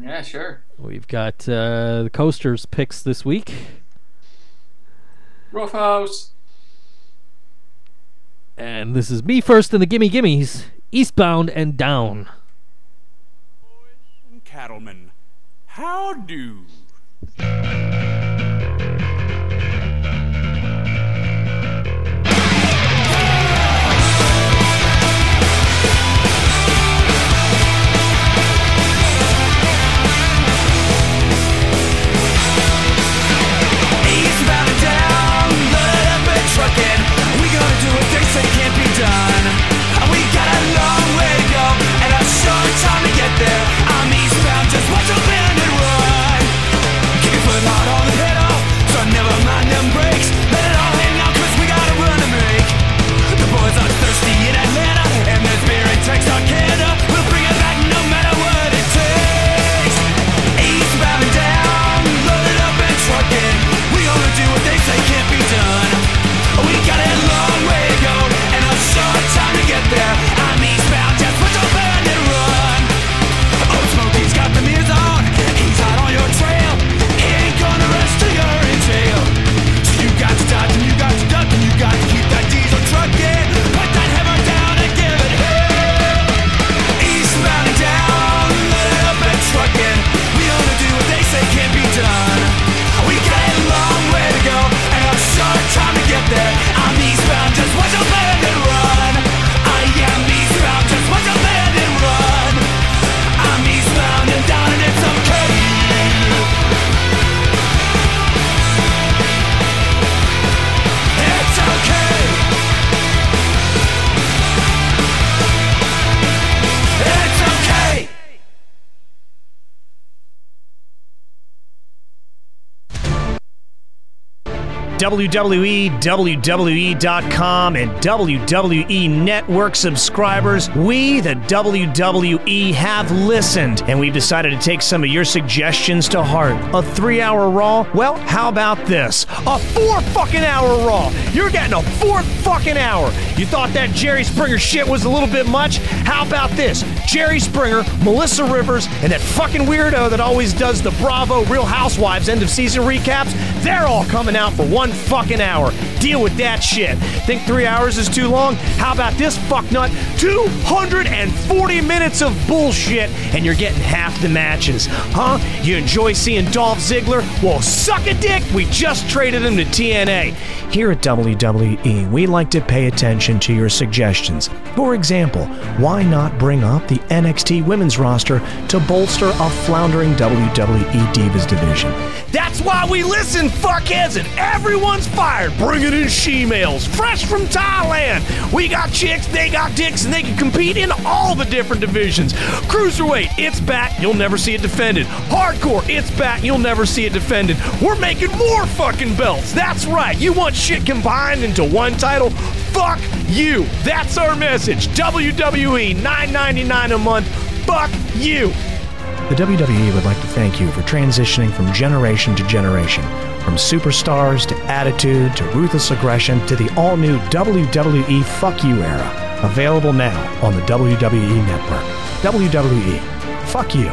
Yeah, sure. We've got uh, the coasters picks this week. Roughhouse. And this is Me First and the Gimme Gimmes. Eastbound and down. Cattlemen, how do? WWE, WWE.com, and WWE Network subscribers, we, the WWE, have listened, and we've decided to take some of your suggestions to heart. A three hour Raw? Well, how about this? A four fucking hour Raw! You're getting a fourth fucking hour! You thought that Jerry Springer shit was a little bit much? How about this? Jerry Springer, Melissa Rivers, and that fucking weirdo that always does the Bravo Real Housewives end of season recaps, they're all coming out for one fucking hour. Deal with that shit. Think three hours is too long? How about this fucknut? 240 minutes of bullshit, and you're getting half the matches. Huh? You enjoy seeing Dolph Ziggler? Well, suck a dick! We just traded him to TNA. Here at WWE, we like to pay attention to your suggestions. For example, why not bring up the NXT women's roster to bolster a floundering WWE Divas division? That's why we listen, fuckheads, and everyone's fired. Bringing in she-males, fresh from Thailand. We got chicks, they got dicks, and they can compete in all the different divisions. Cruiserweight, it's back. You'll never see it defended. Hardcore, it's back. You'll never see it defended. We're making more fucking belts. That's right. You want shit combined into one title? Fuck you. That's our message. WWE, $9.99 a month. Fuck you. The WWE would like to thank you for transitioning from generation to generation, from superstars to attitude to ruthless aggression to the all new WWE Fuck You era. Available now on the WWE Network. WWE. Fuck you.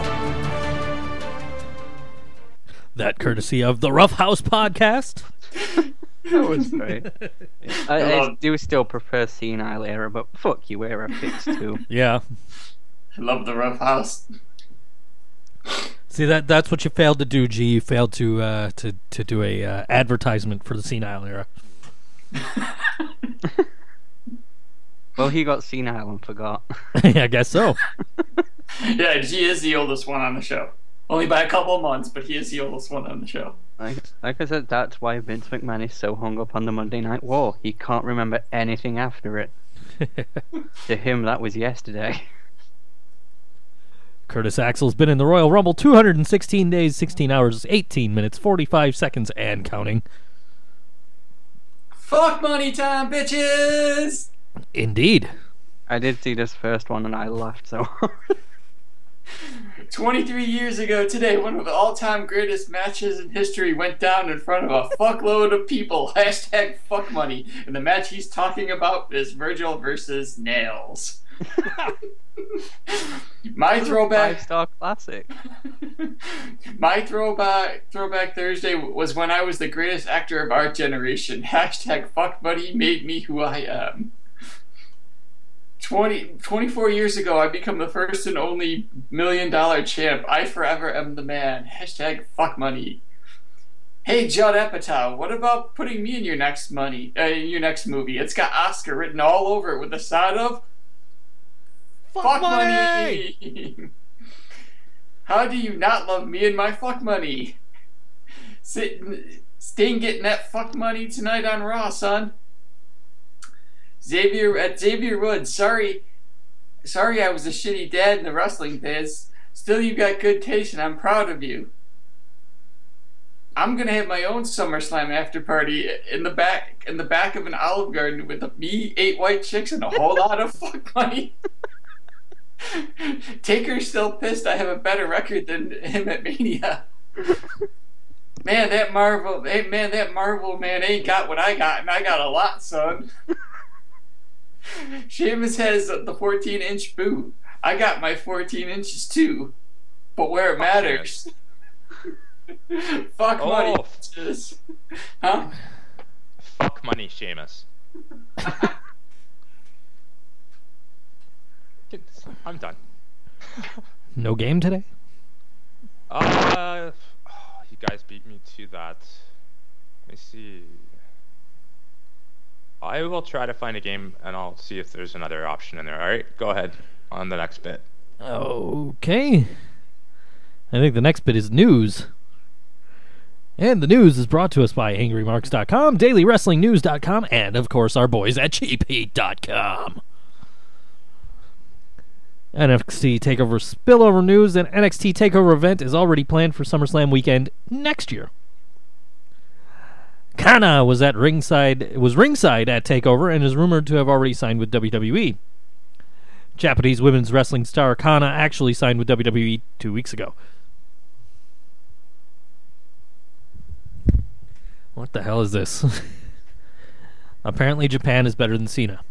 That courtesy of the Rough House podcast. That was great. I, I love- do still prefer senile era, but fuck you, era fits too. Yeah. I love the rough house. See that that's what you failed to do, G. You failed to uh, to to do a uh, advertisement for the senile era. well, he got senile and forgot. yeah, I guess so. Yeah, he is the oldest one on the show. Only by a couple of months, but he is the oldest one on the show. Like, like I said, that's why Vince McMahon is so hung up on the Monday Night War. He can't remember anything after it. to him, that was yesterday. Curtis Axel's been in the Royal Rumble 216 days, 16 hours, 18 minutes, 45 seconds, and counting. Fuck money time, bitches! Indeed. I did see this first one and I laughed so hard. 23 years ago today, one of the all-time greatest matches in history went down in front of a fuckload of people. Hashtag fuck money. And the match he's talking about is Virgil versus Nailz. My throwback star classic. My throwback throwback Thursday was when I was the greatest actor of our generation. Hashtag fuck money made me who I am. 20, 24 years ago, I become the first and only million dollar champ. I forever am the man. Hashtag fuck money. Hey Judd Apatow, what about putting me in your next money, uh, in your next movie? It's got Oscar written all over it with the side of fuck, money. How do you not love me and my fuck money? Sit, Sting getting that fuck money tonight on Raw, son. Xavier at Xavier Woods. Sorry, sorry, I was a shitty dad in the wrestling biz. Still, you got good taste, and I'm proud of you. I'm gonna have my own SummerSlam after party in the back in the back of an Olive Garden with me, eight white chicks, and a whole lot of fuck money. Taker's still pissed. I have a better record than him at Mania. Man, that Marvel, hey man, that Marvel man ain't got what I got, and I got a lot, son. Sheamus has the 14 inch boot. I got my 14 inches too, but where it matters. Fuck money, Oh. bitches. Huh? Fuck money, Sheamus. I'm done. No game today? Uh, oh, you guys beat me to that. Let me see. I will try to find a game and I'll see if there's another option in there. All right, go ahead on the next bit. Okay. I think the next bit is news. And the news is brought to us by AngryMarks.com, DailyWrestlingNews.com, and of course our boys at CheapHeat.com. NXT Takeover spillover news: An NXT Takeover event is already planned for SummerSlam weekend next year. Kana was at ringside was ringside at Takeover and is rumored to have already signed with WWE. Japanese women's wrestling star Kana actually signed with WWE two weeks ago. What the hell is this? Apparently, Japan is better than Cena.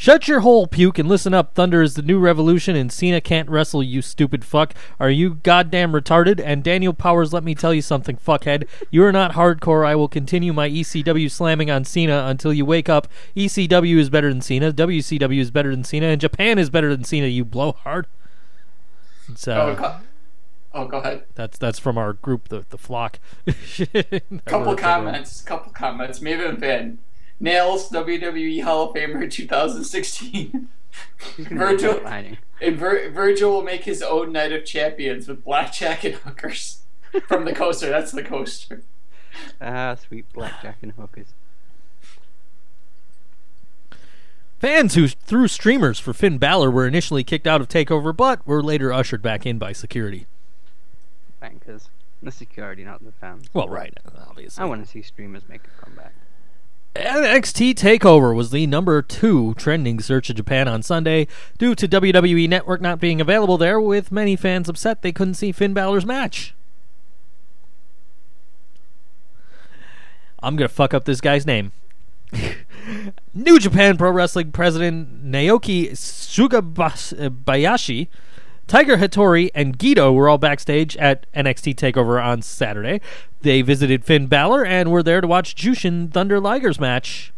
Shut your hole, puke, and listen up. Thunder is the new revolution, and Cena can't wrestle, you stupid fuck. Are you goddamn retarded? And Daniel Powers, let me tell you something, fuckhead. You are not hardcore. I will continue my ECW slamming on Cena until you wake up. ECW is better than Cena. WCW is better than Cena. And Japan is better than Cena, you blowhard. Uh, Oh, go, oh, go ahead. that's that's from our group, the the flock. Couple comments. Couple comments. Maven Finn. Nailz WWE Hall of Famer 2016. Virgil and Vir- Virgil will make his own night of champions with blackjack and hookers from the coaster. That's the coaster. Ah, sweet blackjack and hookers. Fans who threw streamers for Finn Balor were initially kicked out of Takeover, but were later ushered back in by security. Bankers. The security, not the fans. Well, right, obviously. I want to see streamers make a comeback. NXT Takeover was the number two trending search in Japan on Sunday due to WWE Network not being available there, with many fans upset they couldn't see Finn Balor's match. I'm gonna fuck up this guy's name. New Japan Pro Wrestling President Naoki Sugabayashi, uh, Tiger Hattori, and Guido were all backstage at NXT TakeOver on Saturday. They visited Finn Balor and were there to watch Jushin Thunder Liger's match.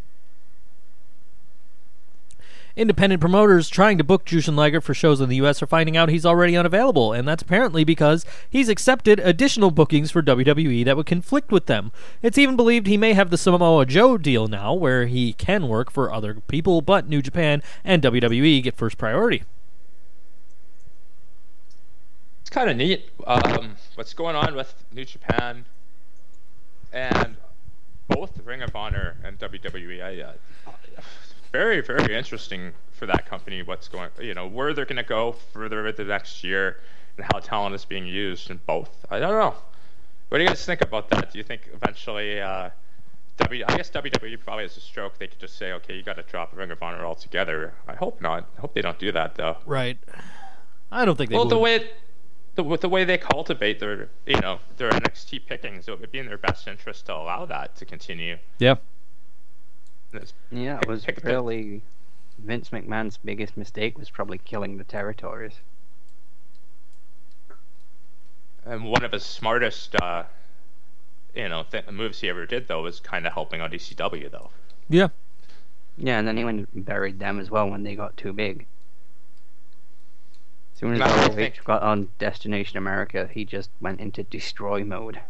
Independent promoters trying to book Jushin Liger for shows in the U.S. are finding out he's already unavailable, and that's apparently because he's accepted additional bookings for WWE that would conflict with them. It's even believed he may have the Samoa Joe deal now, where he can work for other people, but New Japan and WWE get first priority. Kind of neat. Um, what's going on with New Japan and both Ring of Honor and WWE? Uh, very, very interesting for that company. What's going, you know, where they're going to go further into the next year, and how talent is being used in both. I don't know. What do you guys think about that? Do you think eventually uh, W, I guess WWE probably has a stroke. They could just say, okay, you got to drop Ring of Honor altogether. I hope not. I hope they don't do that though. Right. I don't think they Well, the would. way the with the way they cultivate their you know their NXT pickings, it would be in their best interest to allow that to continue. yeah. It's- Yeah, it was pick the- really Vince McMahon's biggest mistake was probably killing the territories. And one of his smartest, uh, you know, th- moves he ever did though was kind of helping out ECW though. Yeah. Yeah, and then he went and buried them as well when they got too big. As soon as No, I ROH think- got on Destination America, he just went into destroy mode.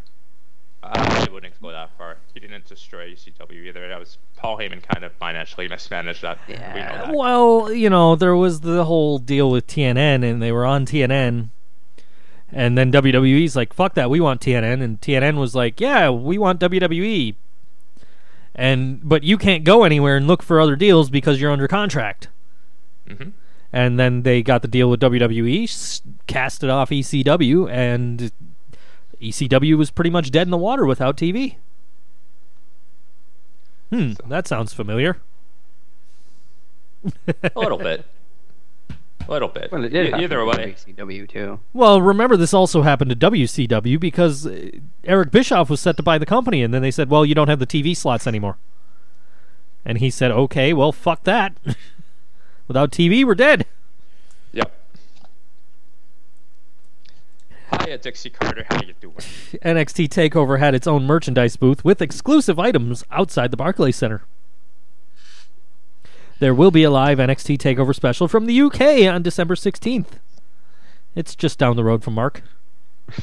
I really wouldn't go that far. He didn't destroy ECW either. That was Paul Heyman kind of financially mismanaged that. We know Yeah. that. Well, you know, there was the whole deal with TNN, and they were on TNN. And then WWE's like, fuck that, we want TNN. And TNN was like, yeah, we want WWE. And but you can't go anywhere and look for other deals because you're under contract. hmm And then they got the deal with WWE, cast it off ECW, and ECW was pretty much dead in the water without TV. Hmm, that sounds familiar. A little bit. A little bit. Well, it did E- either way. WCW too. Well, remember this also happened to WCW because uh, Eric Bischoff was set to buy the company, and then they said, "Well, you don't have the TV slots anymore." And he said, "Okay, well, fuck that. Without TV, we're dead." Yep. Hiya, Dixie Carter. How you doing? NXT Takeover had its own merchandise booth with exclusive items outside the Barclays Center. There will be a live NXT Takeover special from the UK on December 16th. It's just down the road from Mark.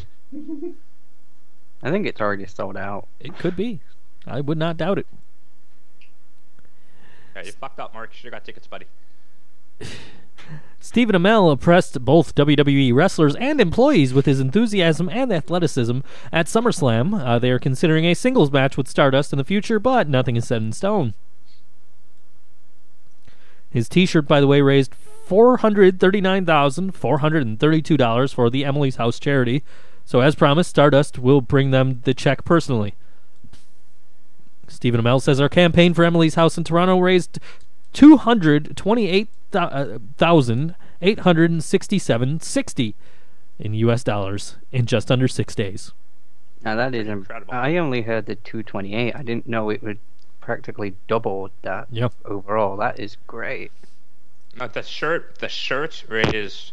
I think it's already sold out. It could be. I would not doubt it. Yeah, you fucked up, Mark. You should have got tickets, buddy. Stephen Amell impressed both WWE wrestlers and employees with his enthusiasm and athleticism at SummerSlam. Uh, they are considering a singles match with Stardust in the future, but nothing is set in stone. His T-shirt, by the way, raised four hundred thirty-nine thousand four hundred and thirty-two dollars for the Emily's House charity. So, as promised, Stardust will bring them the check personally. Stephen Amell says our campaign for Emily's House in Toronto raised two hundred twenty-eight thousand eight hundred and sixty-seven sixty in U.S. dollars in just under six days. Now that is incredible. I only heard the 228. I didn't know it would practically double that Yep. overall. That is great. Uh, the shirt, the shirt raised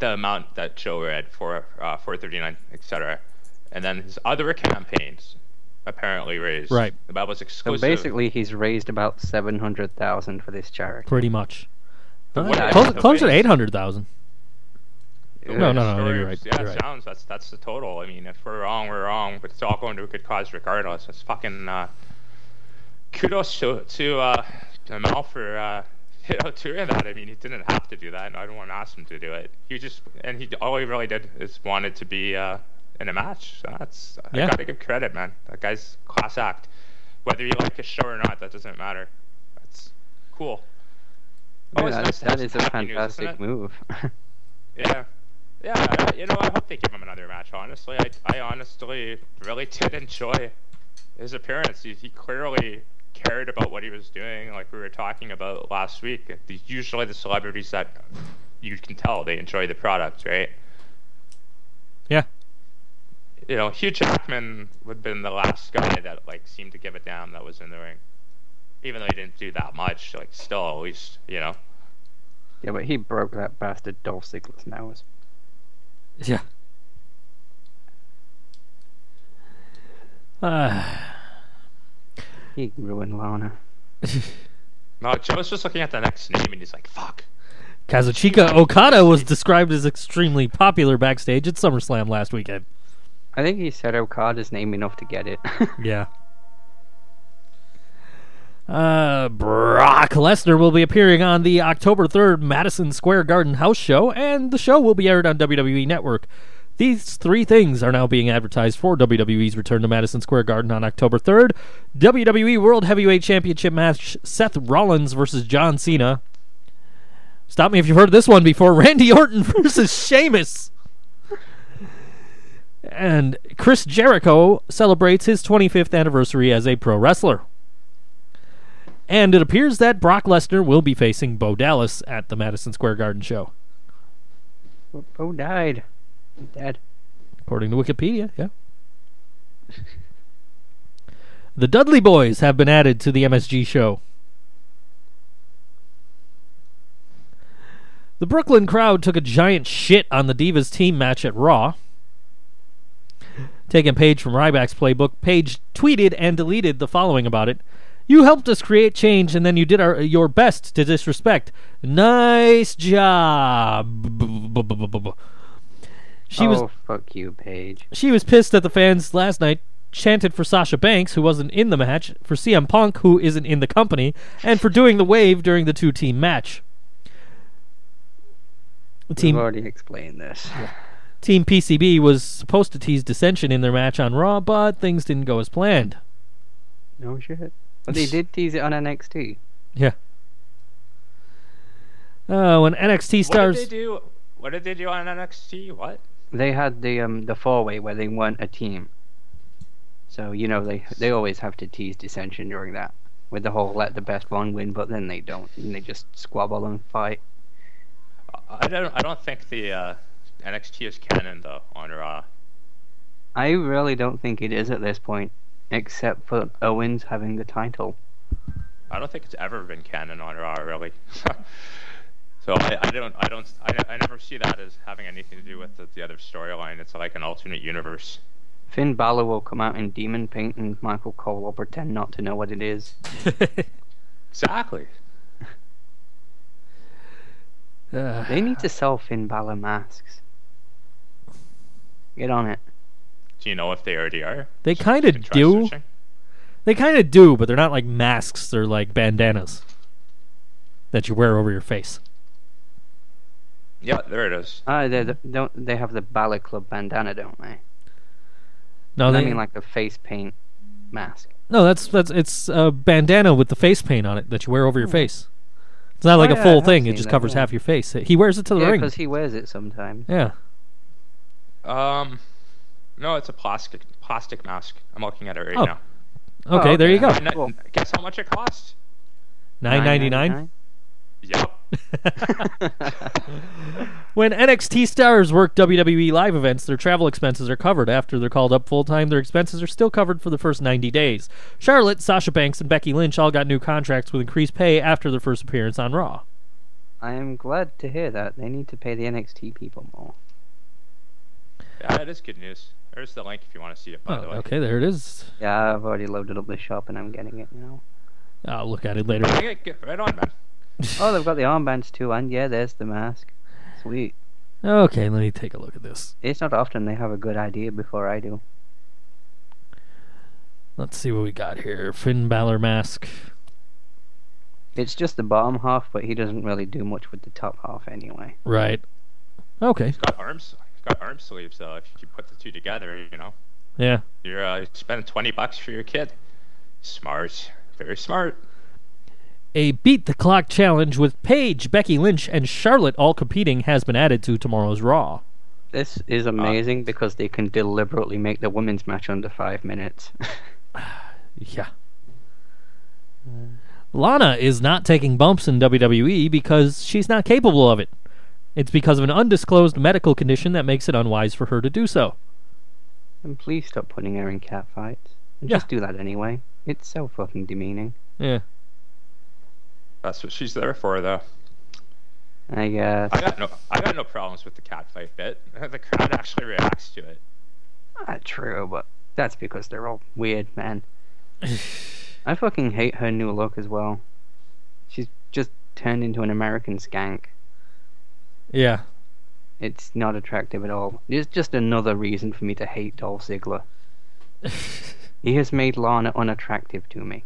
the amount that Joe read for uh, 439, etc. And then his other campaigns apparently raised. Right. That was exclusive. So basically, he's raised about 700,000 for this charity. Pretty much. The way- close, closer to eight hundred thousand. the No, no, no, story you're right, Yeah, you're right. sounds that's that's the total. I mean, if we're wrong, we're wrong, but it's all going to a good cause regardless. It's fucking uh, kudos to to uh, to Mal for uh, you know doing that. I mean, he didn't have to do that, and I don't want to ask him to do it. He just and he all he really did is wanted to be uh, in a match. So that's Yeah. I gotta give credit, man. That guy's class act. Whether you like his show or not, that doesn't matter. That's cool. Yeah, Always that, nice to that have is some a happy news, fantastic move. Yeah. Yeah, I- you know, I hope they give him another match, honestly. I, I honestly really did enjoy his appearance. He, he clearly cared about what he was doing, like we were talking about last week. The- Usually the celebrities that you can tell they enjoy the product, right? Yeah. You know, Hugh Jackman would have been the last guy that, like, seemed to give a damn that was in the ring. Even though he didn't do that much, like, still, at least, you know. yeah, but he broke that bastard Dolph Ziggler's nose. Yeah. Uh, He ruined Lana. No, Joe's just looking at the next name and he's like, fuck. Kazuchika Okada was described as extremely popular backstage at SummerSlam last weekend. I think he said Okada's name enough to get it. Yeah. Uh, Brock Lesnar will be appearing on the October 3rd Madison Square Garden house show, and the show will be aired on WWE Network. These three things are now being advertised for WWE's return to Madison Square Garden on October 3rd. WWE World Heavyweight Championship match Seth Rollins versus John Cena. Stop me if you've heard this one before. Randy Orton versus Sheamus. And Chris Jericho celebrates his 25th anniversary as a pro wrestler. And it appears that Brock Lesnar will be facing Bo Dallas at the Madison Square Garden show. Bo died. He's dead. According to Wikipedia, yeah. the Dudley Boyz have been added to the MSG show. The Brooklyn crowd took a giant shit on the Divas team match at Raw. Taking page from Ryback's playbook, Paige tweeted and deleted the following about it. You helped us create change and then you did our, your best to disrespect. Nice job. She oh, was fuck you, Paige. she was pissed at the fans last night chanted for Sasha Banks, who wasn't in the match, for CM Punk, who isn't in the company, and for doing the wave during the two team match. Team We've already explained this. Team PCB was supposed to tease dissension in their match on Raw, but things didn't go as planned. No shit. But they did tease it on NXT. Yeah. Uh, when NXT stars. What did they do? What did they do on NXT? What? They had the um the four way where they weren't a team. So you know they they always have to tease dissension during that with the whole let the best one win, but then they don't and they just squabble and fight. I don't. I don't think the uh, NXT is canon though on Raw. I really don't think it is at this point, except for Owens having the title. I don't think it's ever been canon on Raw really. so I, I don't. I don't. I, I never see that as having anything to do with the, the other storyline. It's like an alternate universe. Finn Balor will come out in demon paint and Michael Cole will pretend not to know what it is. Exactly. Uh, They need to sell Finn Balor masks. Get on it. Do you know if they already are? they So kind of do. searching. They kind of do, but they're not like masks. They're like bandanas that you wear over your face. Yeah, there it is. Ah, they they- don't they have the Balor Club bandana, don't they? No, I they, mean like a face paint mask. no, that's that's it's a bandana with the face paint on it that you wear over your face. It's not like Oh, a yeah, I full thing; it seen just that, covers yeah. half your face. He wears it to the Yeah, ring. because he wears it sometimes. Yeah. Um, no, it's a plastic plastic mask. I'm looking at it right Oh. now. Okay, Oh, there you go. And Cool. guess how much it costs? Nine ninety nine. Yep. When NXT stars work WWE live events, their travel expenses are covered. After they're called up full time, their expenses are still covered for the first 90 days. Charlotte, Sasha Banks, and Becky Lynch all got new contracts with increased pay after their first appearance on Raw. I am glad to hear that. They need to pay the NXT people more. Yeah, that is good news. There's the link if you want to see it. By Oh, the way. okay, there it is. Yeah, I've already loaded up the shop and I'm getting it now. I'll look at it later. Okay, get right on, man. Oh, they've got the armbands too, and yeah, there's the mask. Sweet. Okay, let me take a look at this. It's not often they have a good idea before I do. Let's see what we got here. Finn Balor mask. It's just the bottom half, but he doesn't really do much with the top half anyway. Right. Okay. It's got arms. It's got arm sleeves though. If you put the two together, you know, Yeah. you're uh, spending twenty bucks for your kid. Smart. Very smart. A beat the clock challenge with Paige, Becky Lynch, and Charlotte all competing has been added to tomorrow's Raw. This is amazing because they can deliberately make the women's match under five minutes. Yeah. Lana is not taking bumps in WWE because she's not capable of it. It's because of an undisclosed medical condition that makes it unwise for her to do so. and please stop putting her in cat fights. And Yeah. Just do that anyway. It's so fucking demeaning. Yeah. That's what she's there for, though. I guess. I got no, I got no problems with the cat fight bit. The crowd actually reacts to it. Not true, but that's because they're all weird, man. I fucking hate her new look as well. She's just turned into an American skank. Yeah. It's not attractive at all. It's just another reason for me to hate Dolph Ziggler. he has made Lana unattractive to me.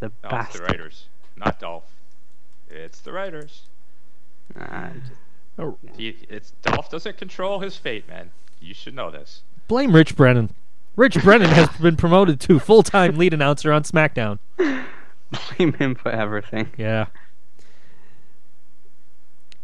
The No, it's the writers, not Dolph. It's the writers. Ah, just- He, it's Dolph doesn't control his fate, man. You should know this. Blame Rich Brennan. Rich Brennan has been promoted to full time lead announcer on SmackDown. blame him for everything. Yeah.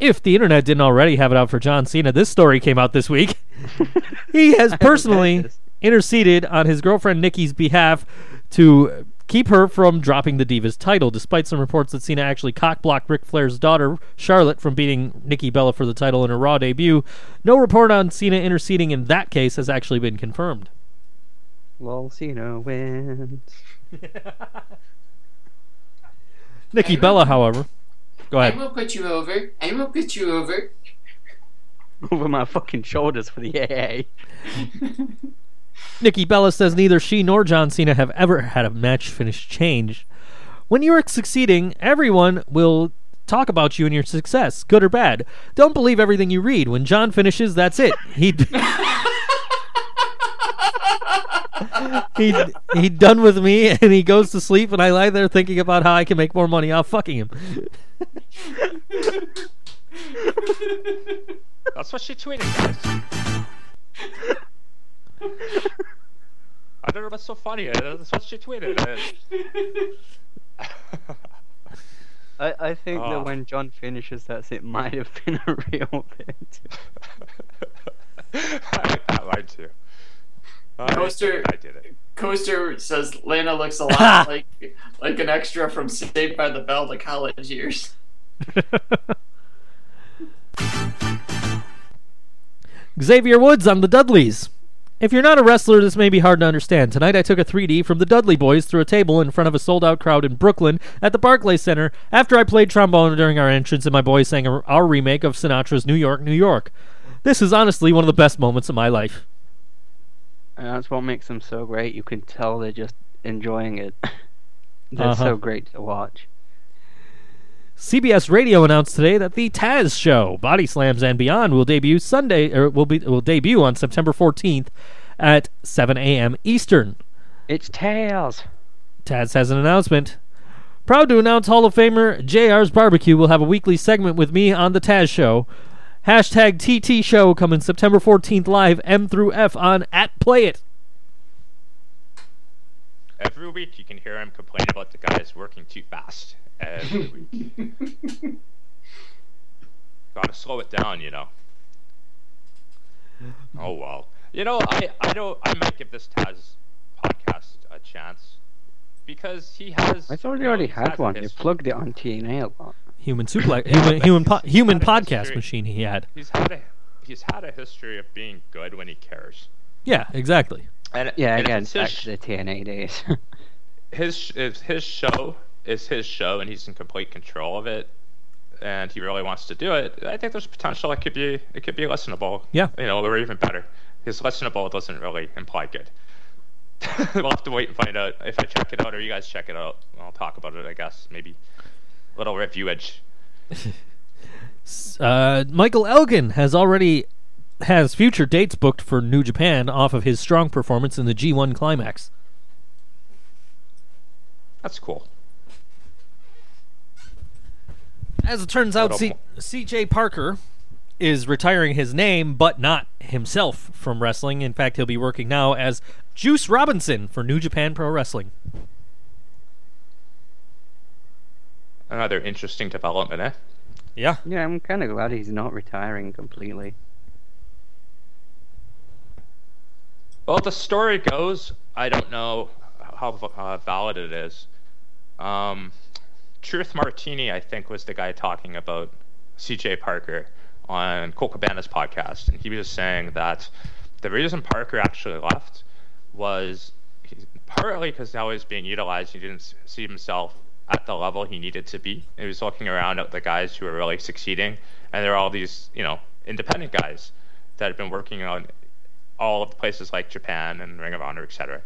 If the internet didn't already have it out for John Cena, this story came out this week. he has personally interceded on his girlfriend Nikki's behalf to keep her from dropping the Divas title, despite some reports that Cena actually cockblocked Ric Flair's daughter, Charlotte, from beating Nikki Bella for the title in her Raw debut. No report on Cena interceding in that case has actually been confirmed. Lol, Cena wins. Nikki Bella, however, go I ahead. will put you over. I will put you over. Over my fucking shoulders for the AA. Nikki Bella says neither she nor John Cena have ever had a match finish change. When you are succeeding, everyone will talk about you and your success, good or bad. Don't believe everything you read. When John finishes, that's it. He he he done with me, and he goes to sleep, and I lie there thinking about how I can make more money off fucking him. That's what she tweeted, guys. I don't know what's so funny. uh, That's what she tweeted. uh. I, I think Oh. that when John finishes, that's it might have been a real bit. I like that line too. I- Coaster- I did it. Coaster says Lana looks a lot like like an extra from Saved by the Bell to college years. Xavier Woods on the Dudleys. If you're not a wrestler, this may be hard to understand. Tonight I took a 3D from the Dudley Boyz through a table in front of a sold out crowd in Brooklyn at the Barclays Center after I played trombone during our entrance and my boys sang our our remake of Sinatra's New York, New York. This is honestly one of the best moments of my life. And that's what makes them so great. You can tell they're just enjoying it. they're Uh-huh. so great to watch. CBS Radio announced today that the Taz show, Body Slams and Beyond, will debut Sunday or will be will debut on September 14th at 7 a.m. Eastern. It's Taz. Taz has an announcement. Proud to announce Hall of Famer JR's Barbecue will have a weekly segment with me on the Taz Show. Hashtag TT Show coming September 14th live M through F on at Play It. Every week you can hear him complain about the guys working too fast. Every week. Gotta slow it down, you know. Oh well. You know, I I don't I might give this Taz podcast a chance because he has. I thought he know, already he's had one. He history- plugged it on TNA a lot. Human suplex, Yeah, human human, po- human podcast history. machine he had. He's had a he's had a history of being good when he cares. Yeah, exactly. And Yeah, and again, back his, to the TNA days. his if his show is his show and he's in complete control of it and he really wants to do it i think there's potential it could be it could be listenable Yeah. you know or even better his listenable doesn't really imply good we'll have to wait and find out if i check it out or you guys check it out i'll talk about it i guess maybe a little reviewage Uh, Michael Elgin has already has future dates booked for New Japan off of his strong performance in the G1 Climax. that's cool As it turns out, C- CJ Parker is retiring his name, but not himself from wrestling. In fact, he'll be working now as Juice Robinson for New Japan Pro Wrestling. Another interesting development eh Yeah. yeah, I'm kind of glad he's not retiring completely. Well, the story goes, I don't know how uh, valid it is. Um, Truth Martini, I think, was the guy talking about CJ Parker on Colt Cabana's podcast, and he was saying that the reason Parker actually left was he, partly because now he's being utilized. He didn't see himself at the level he needed to be. He was looking around at the guys who were really succeeding, and there are all these, you know, independent guys that have been working on all of the places like Japan and Ring of Honor, etc.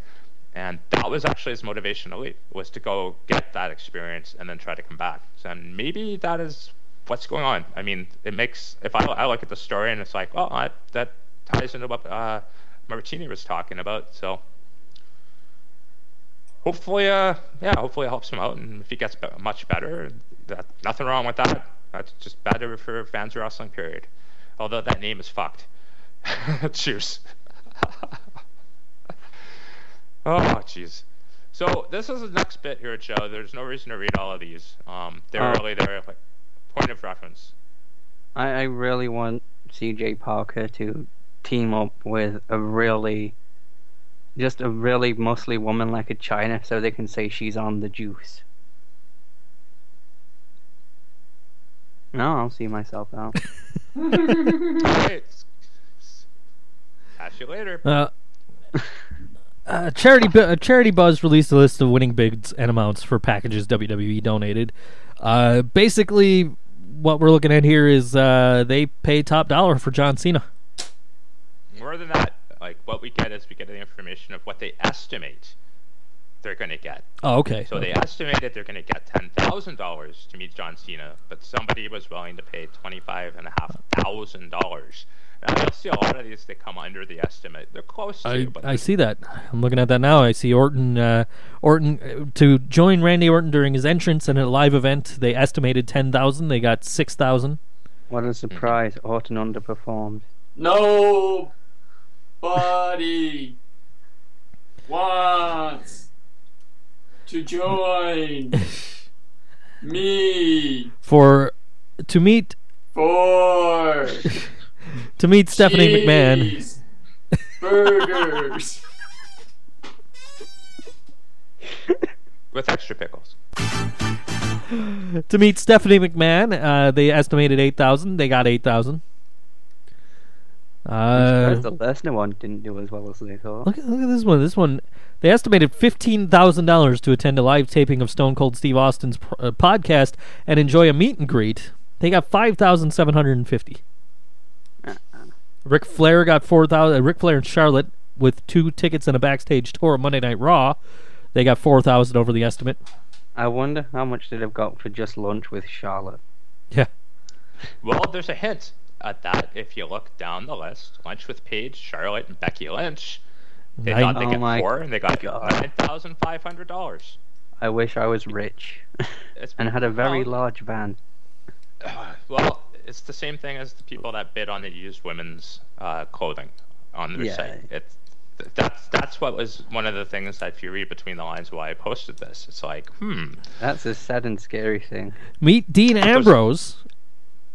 And that was actually his motivation to leave, was to go get that experience and then try to come back. So, and maybe that is what's going on. I mean, it makes if I, I look at the story and it's like, well, I, that ties into what uh, Martini was talking about. So hopefully, uh, yeah, hopefully it helps him out, and if he gets be- much better, that nothing wrong with that. That's just better for fans of wrestling. Period. Although that name is fucked. Cheers. oh, jeez. So this is the next bit here, Joe. There's no reason to read all of these. Um, they're Oh. really there, like point of reference. I, I really want CJ Parker to team up with a really, just a really muscly woman like a Chyna, so they can say she's on the juice. No, I'll see myself out. Hey, catch you later. Uh, uh, charity Bu- uh, Charity Buzz released a list of winning bids and amounts for packages WWE donated. Uh, basically, what we're looking at here is uh, they pay top dollar for John Cena. More than that, like what we get is we get the information of what they estimate they're going to get. Oh, okay. So they estimated they're going to get ten thousand dollars to meet John Cena, but somebody was willing to pay twenty five and a half thousand dollars. I see a lot of these they come under the estimate. They're close to, I, but I see that. I'm looking at that now. I see Orton. Uh, Orton uh, to join Randy Orton during his entrance in a live event. They estimated ten thousand. They got six thousand. What a surprise! Orton underperformed. Nobody wants to join me For to meet for to meet Stephanie McMahon. cheese burgers. with extra pickles. to meet Stephanie McMahon. Uh, they estimated eight thousand. They got eight thousand. Uh, Surprised the Lesnar one didn't do as well as they thought. look, at- look at this one. This one, they estimated fifteen thousand dollars to attend a live taping of Stone Cold Steve Austin's pr- uh, podcast and enjoy a meet and greet. They got five thousand seven hundred and fifty. Ric Flair got four thousand. Uh, Ric Flair and Charlotte with two tickets and a backstage tour of Monday Night Raw. They got four thousand over the estimate. I wonder how much they'd have got for just lunch with Charlotte. Yeah. Well, there's a hint at that if you look down the list. Lunch with Paige, Charlotte, and Becky Lynch. They Nine- thought they Oh get my four, and they got God. nine thousand five hundred dollars. I wish I was rich It's and had a very well, large van. Well, it's the same thing as the people that bid on the used women's uh, clothing on their Yeah. site. It's th- that's that's what was one of the things that if you read between the lines why I posted this. It's like, hmm, That's a sad and scary thing. Meet Dean Ambrose.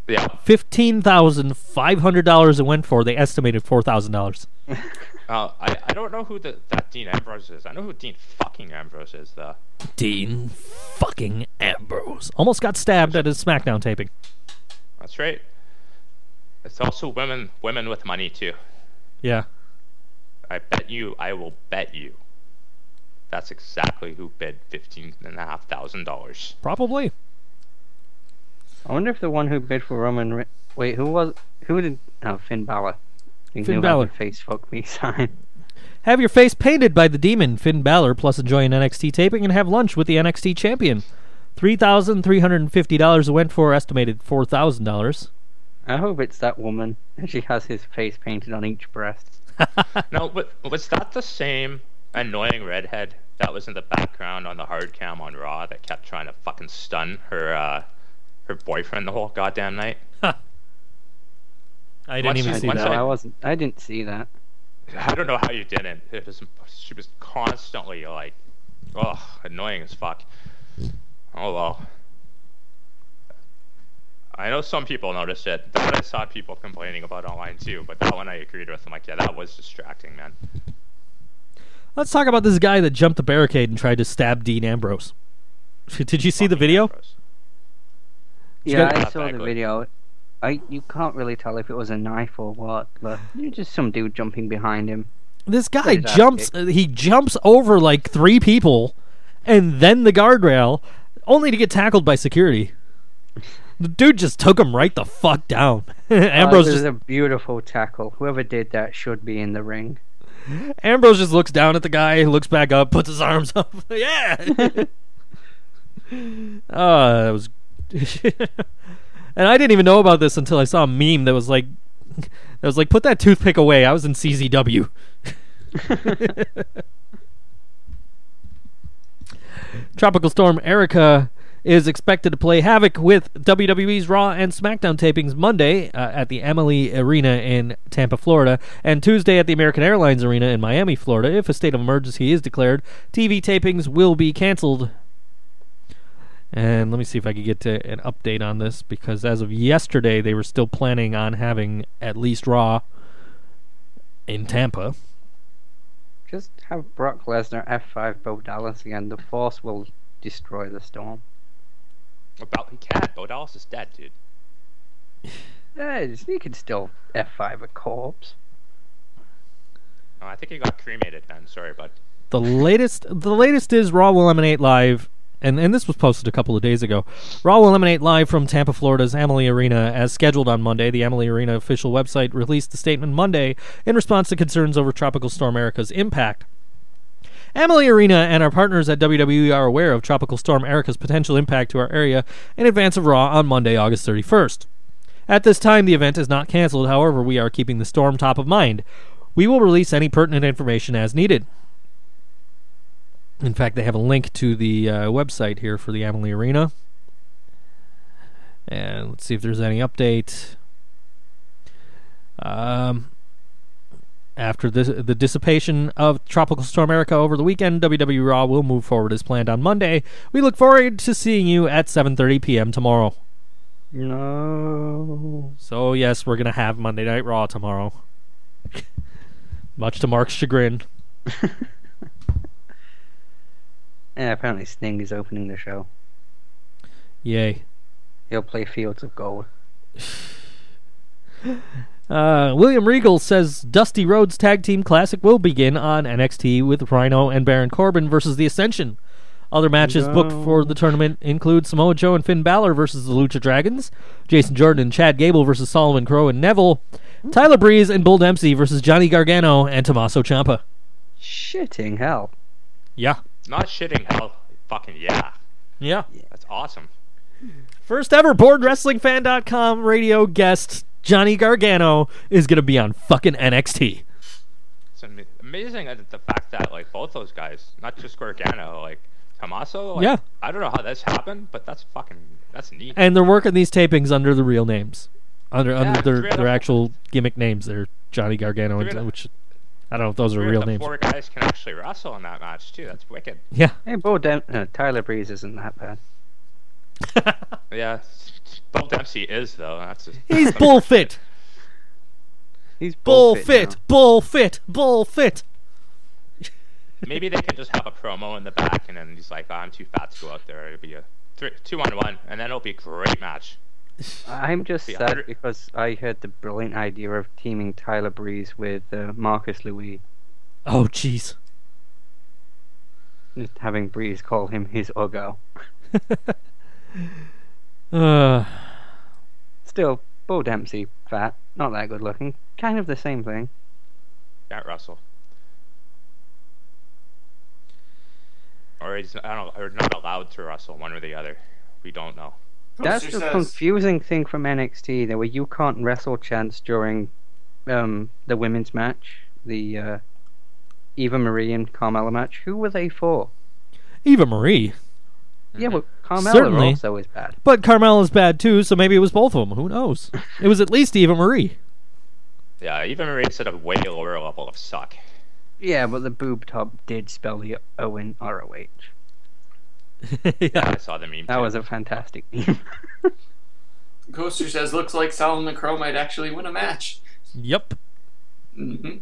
Yeah. Fifteen thousand five hundred dollars it went for. They estimated four thousand dollars. Uh, I I don't know who the, that Dean Ambrose is. I know who Dean fucking Ambrose is though. Dean fucking Ambrose almost got stabbed at his SmackDown taping. That's right. It's also women women with money too. Yeah, I bet you, I will bet you. That's exactly who bid fifteen and a half thousand dollars. probably. I wonder if the one who bid for Roman. Re- Wait, who was? Who did? Oh, Finn Balor. You Finn Balor. Face fuck me sign. Have your face painted by the demon Finn Balor, plus enjoy an NXT taping and have lunch with the NXT champion. Three thousand three hundred and fifty dollars went for. Estimated four thousand dollars. I hope it's that woman, and she has his face painted on each breast. No, but was that the same annoying redhead that was in the background on the hard cam on Raw that kept trying to fucking stun her uh, her boyfriend the whole goddamn night? I didn't Once even you- see that. I- I wasn't. I didn't see that. I don't know how you didn't. It was she was constantly like, oh, annoying as fuck. Oh well. I know some people noticed it. That I saw people complaining about online too, but that one I agreed with. I'm like, yeah, that was distracting, man. Let's talk about this guy that jumped the barricade and tried to stab Dean Ambrose. Did you see the video? Ambrose. Yeah, got I saw the ugly. video. I you can't really tell if it was a knife or what, but you're just some dude jumping behind him. This guy jumps. Uh, he jumps over like three people, and then the guardrail, only to get tackled by security. The dude just took him right the fuck down. Ambrose oh, it just a beautiful tackle. Whoever did that should be in the ring. Ambrose just looks down at the guy, looks back up, puts his arms up. yeah. Oh, that was. and I didn't even know about this until I saw a meme that was like, that was like, put that toothpick away. I was in CZW. Tropical Storm Erika is expected to play havoc with WWE's Raw and SmackDown tapings Monday uh, at the Amalie Arena in Tampa, Florida, and Tuesday at the American Airlines Arena in Miami, Florida. If a state of emergency is declared, TV tapings will be canceled. And let me see if I could get to an update on this because as of yesterday, they were still planning on having at least Raw in Tampa. Just have Brock Lesnar F5 Bo Dallas again. The Force will destroy the Storm. About he can't. Bo Dallas is dead, dude. Yeah, he could still F5 a corpse. Oh, I think he got cremated then. Sorry, bud. The latest, the latest is Raw will eliminate live, and and this was posted a couple of days ago. Raw will eliminate live from Tampa, Florida's Amalie Arena as scheduled on Monday. The Amalie Arena official website released a statement Monday in response to concerns over Tropical Storm Erika's impact. Amalie Arena and our partners at WWE are aware of Tropical Storm Erika's potential impact to our area in advance of Raw on Monday, August 31st. At this time, the event is not canceled. However, we are keeping the storm top of mind. We will release any pertinent information as needed. In fact, they have a link to the uh, website here for the Amalie Arena. And let's see if there's any update. Um, after this, the dissipation of Tropical Storm Erika over the weekend, WWE Raw will move forward as planned on Monday. We look forward to seeing you at 7:30 p.m. tomorrow. No. So yes, we're gonna have Monday Night Raw tomorrow. Much to Mark's chagrin. Yeah, apparently Sting is opening the show. Yay. He'll play Fields of Gold. Uh, William Regal says Dusty Rhodes Tag Team Classic will begin on NXT with Rhino and Baron Corbin versus The Ascension. Other matches booked for the tournament include Samoa Joe and Finn Balor versus the Lucha Dragons, Jason Jordan and Chad Gable versus Solomon Crowe and Neville, Tyler Breeze and Bull Dempsey versus Johnny Gargano and Tommaso Ciampa. Shitting hell. Yeah. Not shitting hell. Fucking yeah. Yeah. That's awesome. First ever BoardWrestlingFan.com radio guest Johnny Gargano is going to be on fucking NXT. It's ama- amazing that the fact that like both those guys, not just Gargano, like Tommaso. Like, Yeah. I don't know how this happened, but that's fucking that's neat. And they're working these tapings under the real names. Under under their, their actual gimmick names. They're Johnny Gargano, and, which I don't know if those are Three of real the names. Four guys can actually wrestle in that match too. That's wicked. Yeah. Hey, Bo Dem- uh, Tyler Breeze isn't that bad. Yeah. Bo Dempsey is though. That's a, He's bull fit. He's Bull bullfit fit. now. Bull fit. Bull fit. Maybe they can just have a promo in the back, and then he's like, oh, "I'm too fat to go out there." It'll be a three, two on one, and then it'll be a great match. I'm just The sad hundred- because I had the brilliant idea of teaming Tyler Breeze with uh, Marcus Louis, Oh, jeez. just having Breeze call him his Ugo. Uh, Still, Bo Dempsey, fat, not that good looking, kind of the same thing. Can't wrestle. Or he's I don't or not allowed to wrestle, one or the other. We don't know. That's Poster the says- confusing thing from NXT. There were you can't wrestle chants during um, the women's match, the uh, Eva Marie and Carmella match. Who were they for? Eva Marie. Yeah, well, Carmella Certainly. also is bad. But Carmella's bad too, so maybe it was both of them. Who knows? It was at least Eva Marie. Yeah, even Marie's at a way lower level of suck. Yeah, but the boob top did spell the O in R O H. Yeah, yeah. I saw the meme. That too. was a fantastic meme. Coaster says looks like Solomon Crowe might actually win a match. Yep. hmm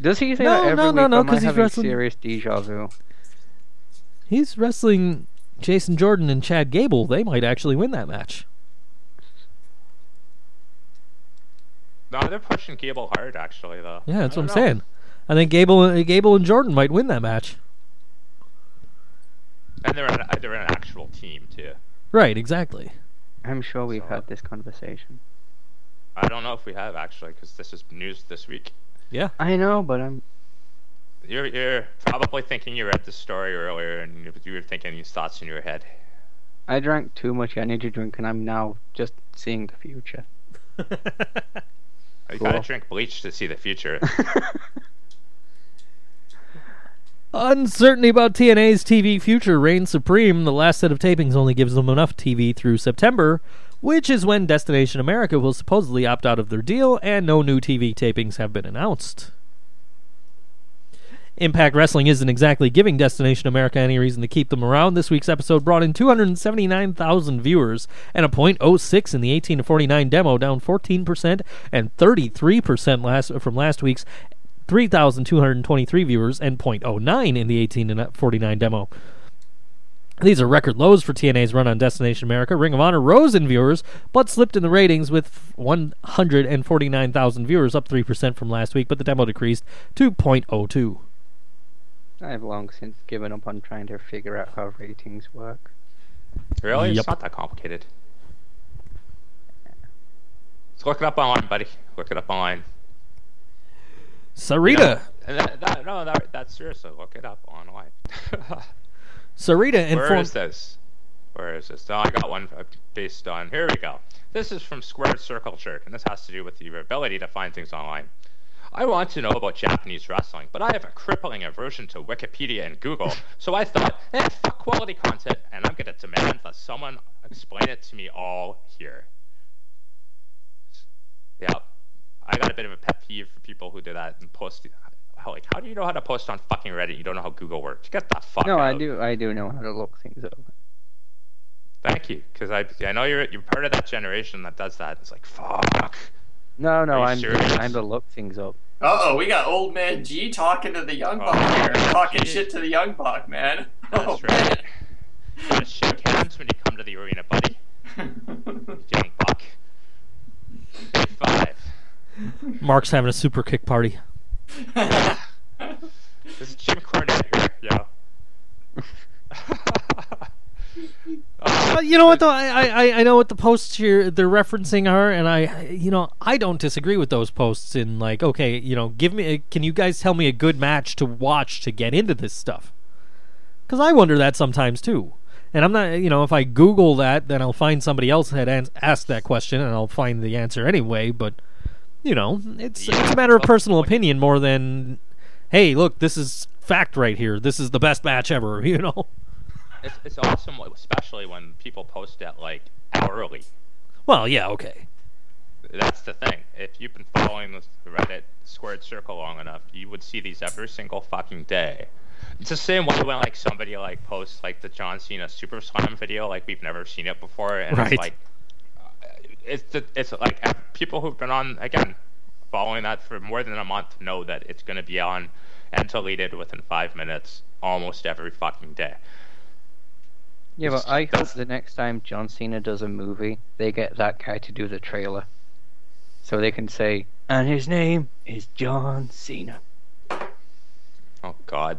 Does he say No, that every no, no, week? no, or am I 'cause he's having wrestling- serious deja vu? He's wrestling Jason Jordan and Chad Gable. They might actually win that match. No, they're pushing Gable hard actually though. Yeah, that's what I'm know. saying. I think Gable, Gable and Jordan might win that match. And they're an, they're an actual team too. Right, exactly. I'm sure we've So- had this conversation. I don't know if we have actually because this is news this week. Yeah. I know, but I'm. You're you're probably thinking you read this story earlier and you- you were thinking these thoughts in your head. I drank too much energy drink, and I'm now just seeing the future. Oh, you Cool. gotta drink bleach to see the future. Uncertainty about TNA's TV future reigns supreme. The last set of tapings only gives them enough TV through September, which is when Destination America will supposedly opt out of their deal, and no new TV tapings have been announced. Impact Wrestling isn't exactly giving Destination America any reason to keep them around. This week's episode brought in 279,000 viewers and a .06 in the 18 to 49 demo, down 14% and 33% last from last week's 3,223 viewers and .09 in the 18 to 49 demo. These are record lows for TNA's run on Destination America. Ring of Honor rose in viewers, but slipped in the ratings with 149,000 viewers, up 3% from last week, but the demo decreased to 0.02. I've long since given up on trying to figure out how ratings work. Really? Yep. It's not that complicated. Just look it up online, buddy. Look it up online. Sarita. You know, that, that, no, that, that's seriously. Look it up online. Sarita Where informed. is this? Where is this? Oh, I got one uh, based on. Here we go. This is from Squared Circle Jerk, and this has to do with your ability to find things online. I want to know about Japanese wrestling, but I have a crippling aversion to Wikipedia and Google, so I thought, eh, fuck quality content, and I'm going to demand that someone explain it to me all here. Yeah, I got a bit of a pet peeve for people who do that and post. How, like, how do you know how to post on fucking Reddit? You don't know how Google works. Get the fuck No, out. I do. I do know how to look things up. Thank you, because I I know you're you're part of that generation that does that. It's like fuck. No, no, I'm serious? I'm to look things up. Uh oh, we got old man G talking to the young Oh, buck here, talking G. shit to the young buck, man. That's oh, right. Gotta shake hands when you come to the arena, buddy. Young buck. Big five. Mark's having a super kick party. This is Jim Cornette here, yeah. Uh, you know what though? I, I I know what the posts here they're referencing her, and I you know I don't disagree with those posts. In like, okay, you know, give me. A, can you guys tell me a good match to watch to get into this stuff? Because I wonder that sometimes too. And I'm not, you know, if I Google that, then I'll find somebody else had ans- asked that question, and I'll find the answer anyway. But you know, it's it's a matter of personal opinion more than, hey, look, this is fact right here. This is the best match ever. You know. it's, it's awesome, especially when people post it like hourly. Well, yeah, okay. That's the thing. If you've been following the Reddit squared circle long enough, you would see these every single fucking day. It's the same way when like somebody like posts like the John Cena Super Slam video, like we've never seen it before, and Right. it's like it's the, it's like uh, people who've been on again following that for more than a month know that it's going to be on and deleted within five minutes almost every fucking day. Yeah, It's- but I hope the next time John Cena does a movie, they get that guy to do the trailer, so they can say, "And his name is John Cena." Oh God,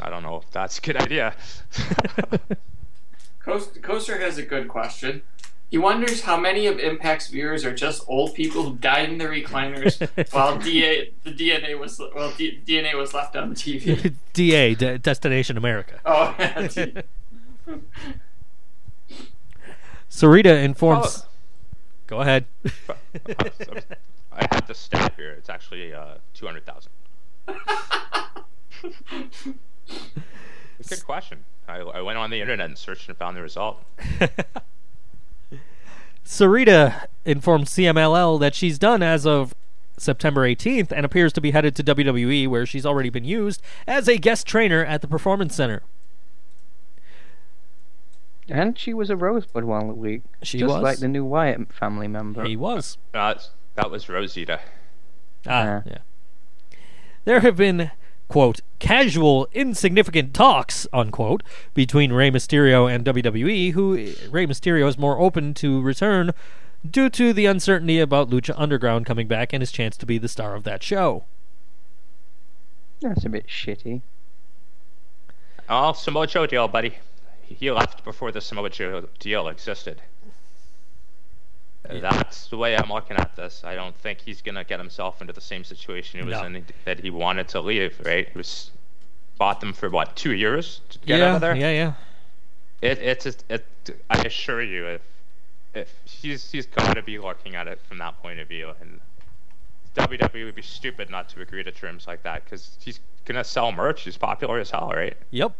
I don't know if that's a good idea. Coaster has a good question. He wonders how many of Impact's viewers are just old people who died in their recliners while DA, the DNA was well D, DNA was left on the TV. DA, De- Destination America. Oh, yeah, Sarita informs. Oh. Go ahead. I have the stat here. It's actually uh, two hundred thousand. Good question. I, I went on the internet and searched and found the result. Sarita informed CMLL that she's done as of September 18th and appears to be headed to WWE, where she's already been used as a guest trainer at the Performance Center. And she was a Rosebud one week, She just was. like the new Wyatt family member. He was. That's, that was Rosita. Ah, Yeah. yeah. There have been, quote, casual, insignificant talks, unquote, between Rey Mysterio and WWE, who Rey Mysterio is more open to return due to the uncertainty about Lucha Underground coming back and his chance to be the star of that show. That's a bit shitty. Oh, Samoa Joe deal, buddy. He left before the Samoa Joe deal existed. That's the way I'm looking at this. I don't think he's gonna get himself into the same situation he was No. in that he wanted to leave. Right? He was bought them for what two years to get yeah, out of there. yeah, yeah. It, it's just, it. I assure you, if if he's he's got to be looking at it from that point of view, and WWE would be stupid not to agree to terms like that because he's gonna sell merch. He's popular as hell, right? Yep.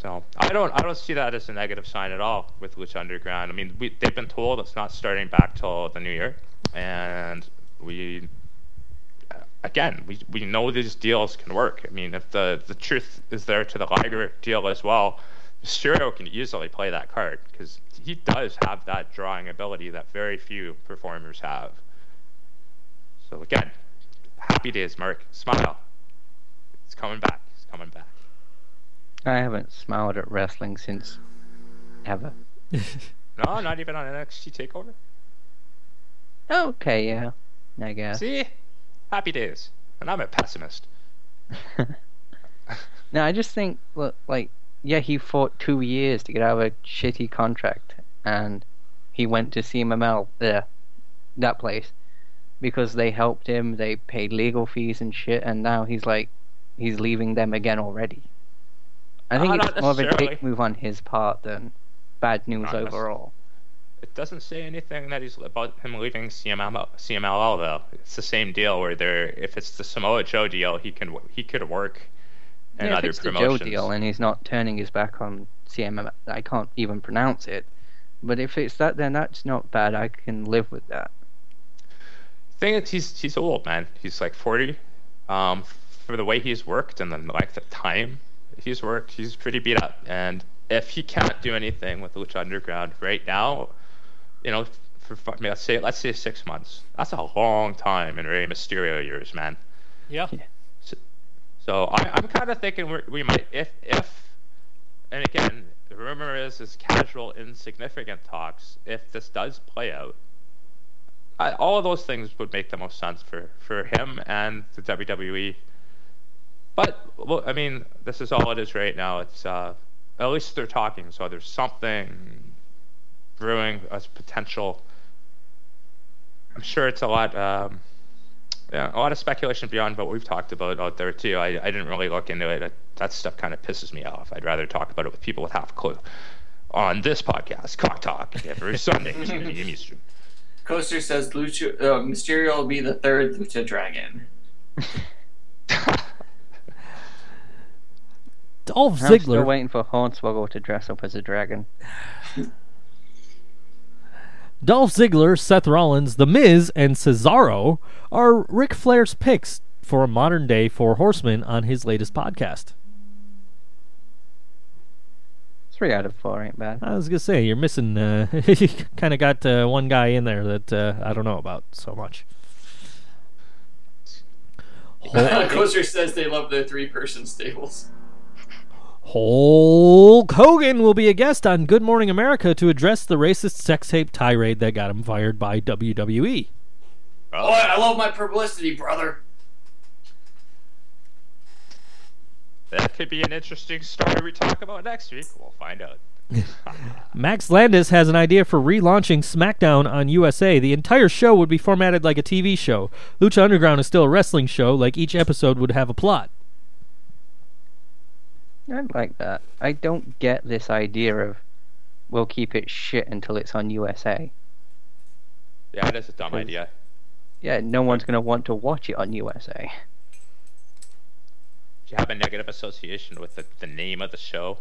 So I don't I don't see that as a negative sign at all with Lucha Underground. I mean, we, they've been told it's not starting back till the new year, and we. Again, we we know these deals can work. I mean, if the the truth is there to the Liger deal as well, Mysterio can easily play that card because he does have that drawing ability that very few performers have. So again, happy days, Mark. Smile. It's coming back. It's coming back. I haven't smiled at wrestling since ever. No, not even on NXT Takeover. Okay, yeah, I guess. See, happy days. And I'm a pessimist. No, I just think, look, like, yeah, he fought two years to get out of a shitty contract, and he went to CMML, there, that place, because they helped him, they paid legal fees and shit, and now he's like, he's leaving them again already. I think it's more of a dick move on his part than bad news overall. It doesn't say anything that he's about him leaving CML, CMLL though. It's the same deal where there, if it's the Samoa Joe deal, he can he could work in yeah, if other it's the. Joe deal and he's not turning his back on CMM, I can't even pronounce it. But if it's that, then that's not bad. I can live with that. thing is, he's he's old man. He's like forty. Um, for the way he's worked and the length of time he's worked, he's pretty beat up. And if he can't do anything with the Lucha Underground right now, you know, for I mean, let's say let's say six months. That's a long time in Rey Mysterio years, man. Yeah. So I, I'm kind of thinking we're, we might, if if, and again, the rumor is is casual, insignificant talks. If this does play out, I, all of those things would make the most sense for for him and the WWE. But well, I mean, this is all it is right now. It's uh, at least they're talking, so there's something brewing as potential. I'm sure it's a lot. Um, yeah, a lot of speculation beyond what we've talked about out there too. I, I didn't really look into it. That stuff kind of pisses me off. I'd rather talk about it with people with half a clue. On this podcast, Cock Talk, every Sunday, 7 p.m. Eastern. Coaster says Lucha, uh, Mysterio will be the third Lucha Dragon. Dolph I'm still Ziggler. waiting for Hornswoggle to dress up as a dragon. Dolph Ziggler, Seth Rollins, The Miz, and Cesaro are Ric Flair's picks for a modern day Four Horsemen on his latest podcast. Three out of four ain't bad. I was gonna say you're missing. Uh, you kind of got uh, one guy in there that uh, I don't know about so much. Coaster says they love their three-person stables. Hulk Hogan will be a guest on Good Morning America to address the racist sex tape tirade that got him fired by. WWE. Oh, I love my publicity, brother. That could be an interesting story we talk about next week. We'll find out. Max Landis has an idea for relaunching SmackDown on USA. The entire show would be formatted like a TV show. Lucha Underground is still a wrestling show, like each episode would have a plot. I don't like that. I don't get this idea of we'll keep it shit until it's on USA. Yeah, that's a dumb idea. Yeah, no one's gonna want to watch it on USA. Do you have a negative association with the, the name of the show?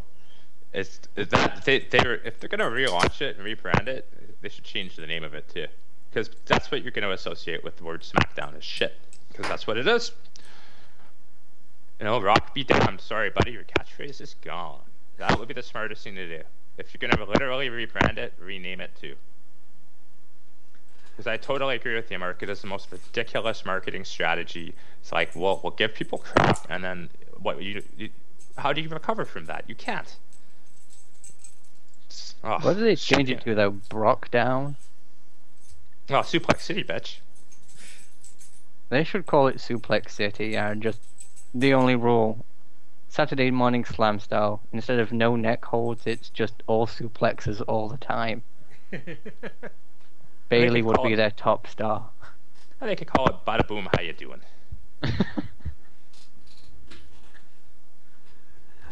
Is, is that they they're if they're gonna relaunch it and rebrand it, they should change the name of it too, because that's what you're gonna associate with the word SmackDown is shit, because that's what it is. Know, Rock be damned. Sorry, buddy, your catchphrase is gone. That would be the smartest thing to do. If you're gonna literally rebrand it, rename it too. Because I totally agree with you, Mark. It is the most ridiculous marketing strategy. It's like, well, we'll give people crap, and then what? You, you how do you recover from that? You can't. Oh, What did they change it to though? Brock down? Oh, Suplex City, bitch. They should call it Suplex City and just the only rule. Saturday morning slam style. Instead of no neck holds, it's just all suplexes all the time. Bayley would be it- their top star. Or they could call it Bada Boom. How you doing?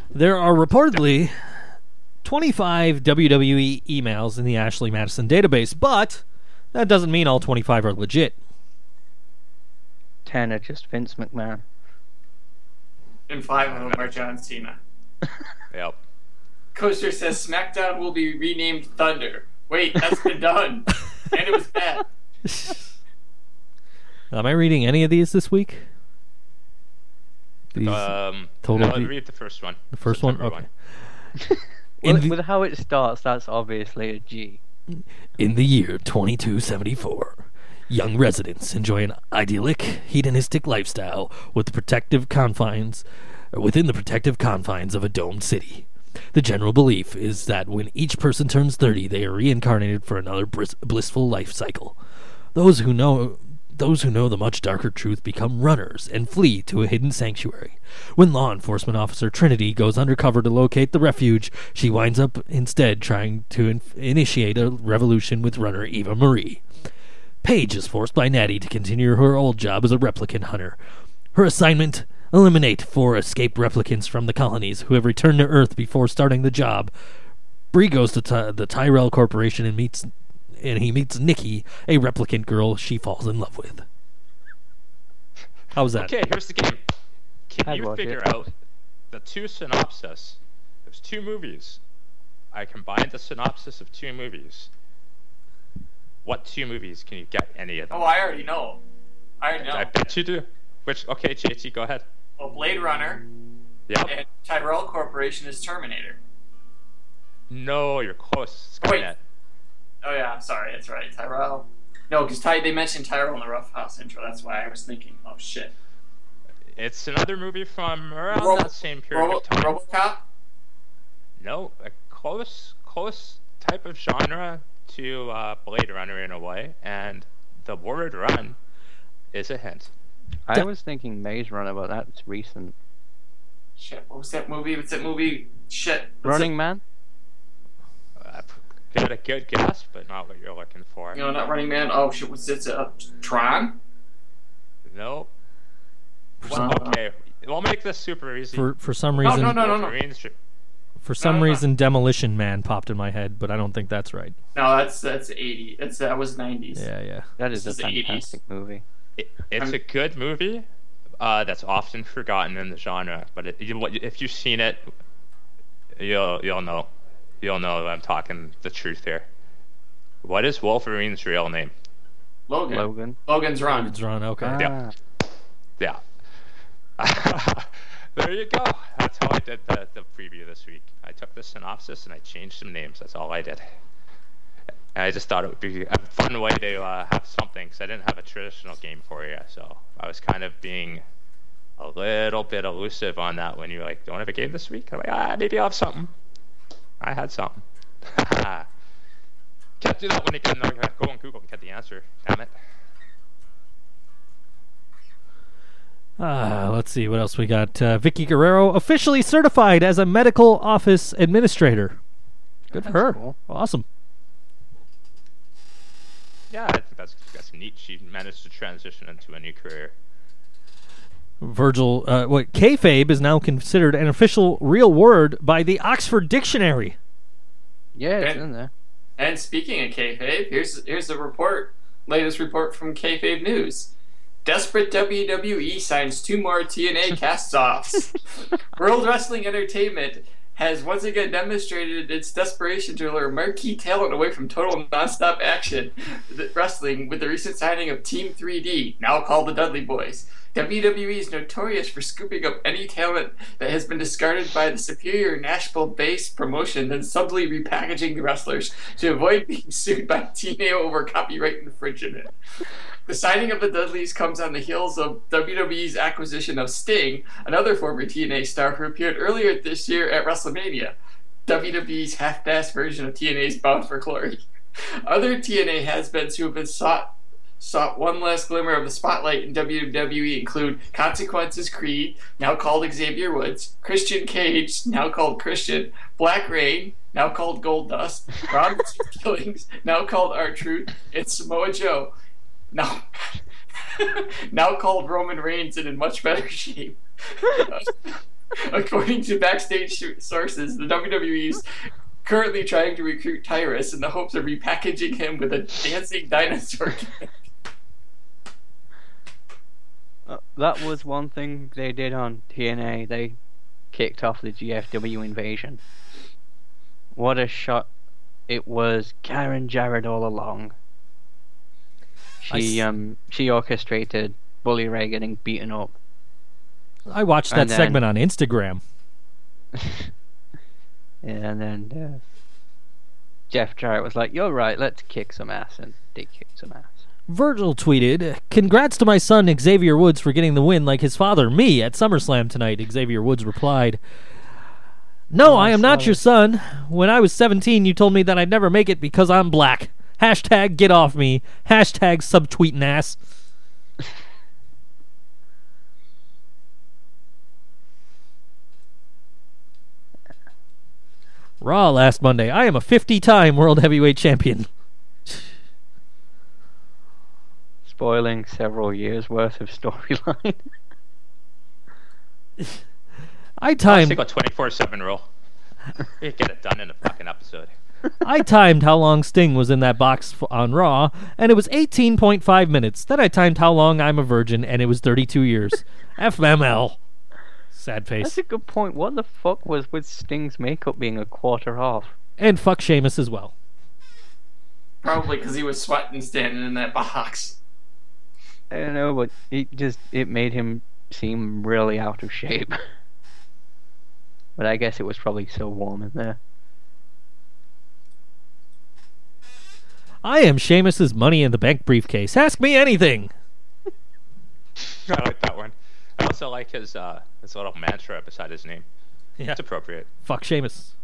There are reportedly 25 WWE emails in the Ashley Madison database, but that doesn't mean all 25 are legit. Ten are just Vince McMahon. And five of them are John Cena. Yep. Coaster says SmackDown will be renamed Thunder. Wait, that's been done. and it was bad. Am I reading any of these this week? These, Um, Total no, D- read the first one. the first one. Okay. Well, In the- with how it starts, that's obviously a G. In the year 2274, young residents enjoy an idyllic, hedonistic lifestyle with protective confines, within the protective confines of a domed city. The general belief is that when each person turns 30, they are reincarnated for another blissful life cycle. Those who know those who know the much darker truth become runners and flee to a hidden sanctuary. When law enforcement officer Trinity goes undercover to locate the refuge, she winds up instead trying to in- initiate a revolution with runner Eva Marie. Paige is forced by Natty to continue her old job as a replicant hunter. Her assignment eliminate four escaped replicants from the colonies who have returned to Earth before starting the job. Bree goes to Ty- the Tyrell Corporation and meets and he meets Nikki, a replicant girl she falls in love with. How was that? Okay, here's the game. Can I'd you figure it. out the two synopsis? There's two movies. I combined the synopsis of two movies. What two movies can you get any of them? Oh, I already know. I already know. I bet you do. Which okay, JT, go ahead. Well, Blade Runner Yep. and Tyrell Corporation is Terminator. No, you're close. Wait. Skynet. Oh yeah, I'm sorry, that's right, Tyrell. No, because Ty they mentioned Tyrell in the Rough House intro. That's why I was thinking, oh shit. It's another movie from around Robo- that same period Robo- of time. RoboCop. No, a close, close type of genre to uh, Blade Runner in a way, and the word "run" is a hint. I was thinking Maze Runner, but that's recent. Shit, what was that movie? What's that movie? Shit. what's Running Man? Uh, got a good guess, but not what you're looking for. It? No, not Running Man. Oh shit, what's it? Uh, Tron. No. Wow. Okay, we'll make this super easy. For for some reason, no, no, no, no. Wolverine's dr- for some no, no. reason, Demolition Man popped in my head, but I don't think that's right. No, that's that's eighty. That's that was nineties. Yeah, yeah. That is This a is the 80s. fantastic movie. It, it's I'm- a good movie uh, that's often forgotten in the genre, but it, you, if you've seen it, you'll you'll know you'll know I'm talking the truth here. What is Wolverine's real name? Logan. Logan. Logan's Run. It's Ron. Okay. Ah, Yeah. there you go. That's how I did the, the preview this week. I took the synopsis and I changed some names. That's all I did. And I just thought it would be a fun way to uh, have something because I didn't have a traditional game for you. So I was kind of being a little bit elusive on that when you were like, don't have a game this week? I'm like, ah, maybe I'll have something. I had something. Can't do that when you can go on Google and get the answer. Damn it. Uh, let's see what else we got. Uh, Vickie Guerrero officially certified as a medical office administrator. Good for her. cool. Awesome. Yeah, I think that's that's neat. She managed to transition into a new career. Virgil, uh, what kayfabe is now considered an official real word by the Oxford Dictionary. yeah, it's Okay. in there. And speaking of kayfabe, here's here's the report, latest report from Kayfabe News. Desperate WWE signs two more TNA cast-offs. World Wrestling Entertainment has once again demonstrated its desperation to lure marquee talent away from total nonstop action wrestling with the recent signing of Team 3D, now called the Dudley Boyz. WWE is notorious for scooping up any talent that has been discarded by the superior Nashville-based promotion, then subtly repackaging the wrestlers to avoid being sued by TNA over copyright infringement. The signing of the Dudleys comes on the heels of WWE's acquisition of Sting, another former TNA star who appeared earlier this year at WrestleMania. WWE's half-assed version of TNA's Bound for Glory. Other TNA has-beens who have been sought sought one last glimmer of the spotlight in WWE include Consequences Creed, now called Xavier Woods, Christian Cage, now called Christian, Black Reign, now called Gold Dust, Killings, now called R Truth, and Samoa Joe, now now called Roman Reigns and in much better shape. According to backstage sources, the WWE is currently trying to recruit Tyrus in the hopes of repackaging him with a dancing dinosaur. Uh, that was one thing they did on TNA. They kicked off the GFW invasion. What a shot! It was Karen Jarrett all along. I She s- um she orchestrated Bully Ray getting beaten up. I watched that And then- segment on Instagram. And then uh, Jeff Jarrett was like, "You're right. Let's kick some ass," and they kicked some ass. Virgil tweeted, Congrats to my son Xavier Woods for getting the win like his father, me, at SummerSlam tonight. Xavier Woods replied, No, I am not your son. When I was 17, you told me that I'd never make it because I'm black. Hashtag get off me. Hashtag subtweeting ass. Raw last Monday. I am a 50 time World Heavyweight Champion. Spoiling several years worth of storyline. I I timed think a 24 7 rule. We get it done in a fucking episode. I timed how long Sting was in that box f- on Raw, and it was 18.5 minutes. Then I timed how long I'm a virgin, and it was 32 years. FML. Sad face. That's a good point. What the fuck was with Sting's makeup being a quarter off? And fuck Sheamus as well. Probably because he was sweating standing in that box. I don't know, but it just it made him seem really out of shape. but I guess it was probably so warm in there. I am Sheamus's money in the bank briefcase. Ask me anything. I like that one. I also like his uh, his little mantra beside his name. Yeah. It's appropriate. Fuck Sheamus.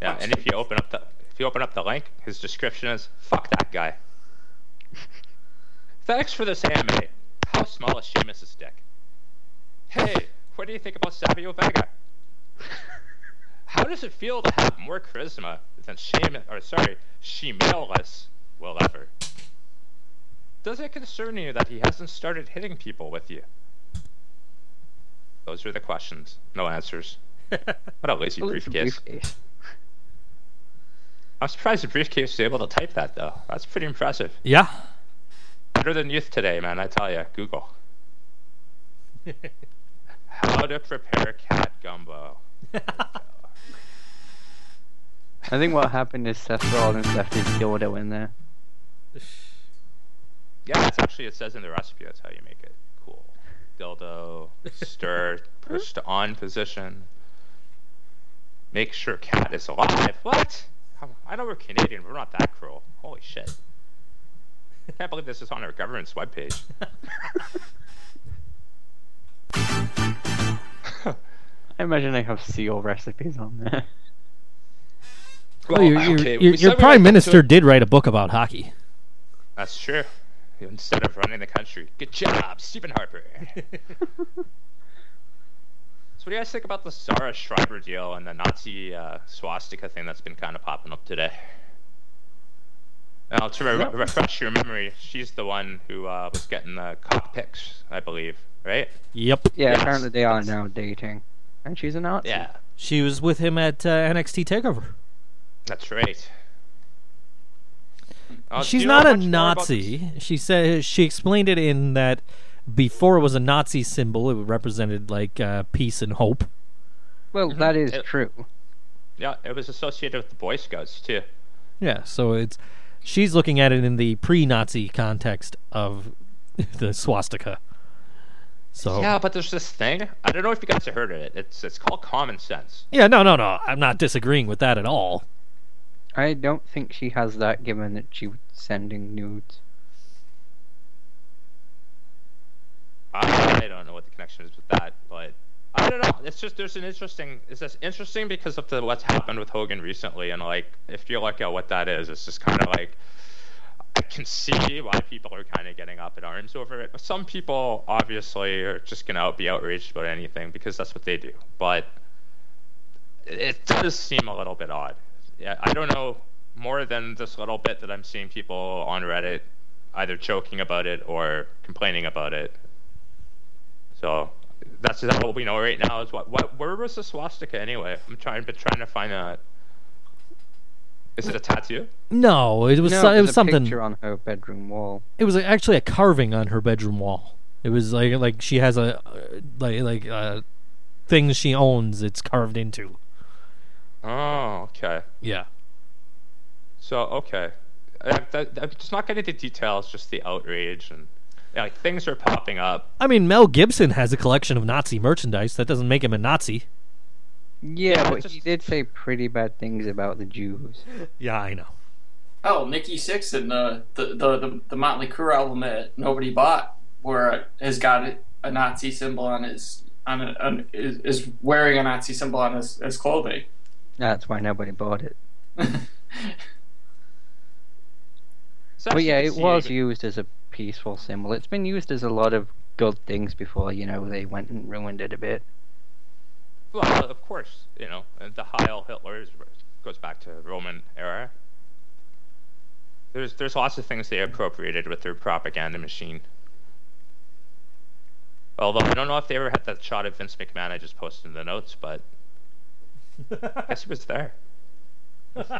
Yeah, and if you open up the if you open up the link, his description is "fuck that guy." Thanks for this AMA. How small is Sheamus' dick? Hey, what do you think about Savio Vega? How does it feel to have more charisma than Sheamus, or sorry, Shemale-less will ever? Does it concern you that he hasn't started hitting people with you? Those are the questions. No answers. What a lazy Well, it's a briefcase. briefcase. I'm surprised the briefcase was able to type that though. That's pretty impressive. Yeah. Better than youth today, man. I tell you. Google. How to prepare cat gumbo. I think what happened is Seth Rollins left his dildo in there. Yeah, it's actually it says in the recipe. That's how you make it. Cool. Dildo, stir, push to on position. Make sure cat is alive. What? I know we're Canadian. but We're not that cruel. Holy shit. I can't believe this is on our government's webpage. I imagine they have seal recipes on there. Well, your, your, okay, your, we your prime might get to minister did write a book about hockey. That's true. Instead of running the country. Good job, Stephen Harper. so what do you guys think about the Sarah Schreiber deal and the Nazi uh, swastika thing that's been kind of popping up today? Now, to re- refresh your memory, she's the one who uh, was getting the cock pics, I believe, right? Yep. Yeah, Yes. apparently they are now dating. And she's a Nazi. Yeah, She was with him at uh, NXT TakeOver. That's right. Uh, She's you know not a much more about this? Nazi. She said she explained it in that before it was a Nazi symbol, it represented like uh, peace and hope. Well, that is It- true. Yeah, it was associated with the Boy Scouts, too. Yeah, so it's she's looking at it in the pre-Nazi context of the swastika. So Yeah, but there's this thing. I don't know if you guys have heard of it. It's it's called common sense. yeah, no, no, no. I'm not disagreeing with that at all. I don't think she has that given that she was sending nudes. I don't know what the connection is with that, but I don't know. It's just there's an interesting. It's just interesting because of the what's happened with Hogan recently, and like if you look at what that is, it's just kind of like I can see why people are kind of getting up in arms over it. Some people obviously are just gonna be outraged about anything because that's what they do, but it- it does seem a little bit odd. Yeah, I don't know more than this little bit that I'm seeing people on Reddit either joking about it or complaining about it. So that's is that what we know right now is what what where was the swastika anyway? I'm trying been trying to find that. Is it a tattoo? No, it was no, so- it there's was a something. picture on her bedroom wall. It was actually a carving on her bedroom wall. It was like like she has a uh, like like uh, things she owns. It's carved into. Oh, okay. Yeah. So okay, I, that, I'm just not getting the details, just the outrage and like things are popping up. I mean, Mel Gibson has a collection of Nazi merchandise. That doesn't make him a Nazi. Yeah, Yeah, but just- he did say pretty bad things about the Jews. Yeah, I know. Oh, Nikki Sixx and the the, the the the Motley Crue album that nobody bought, where has got a Nazi symbol on his on, a, on is, is wearing a Nazi symbol on his, his clothing. That's why nobody bought it. But yeah, it was used as a peaceful symbol. It's been used as a lot of good things before, you know, they went and ruined it a bit. Well, uh, of course, you know, uh, the Heil Hitler is, goes back to Roman era. There's there's lots of things they appropriated with their propaganda machine. Although I don't know if they ever had that shot of Vince McMahon I just posted in the notes, but guess he was there.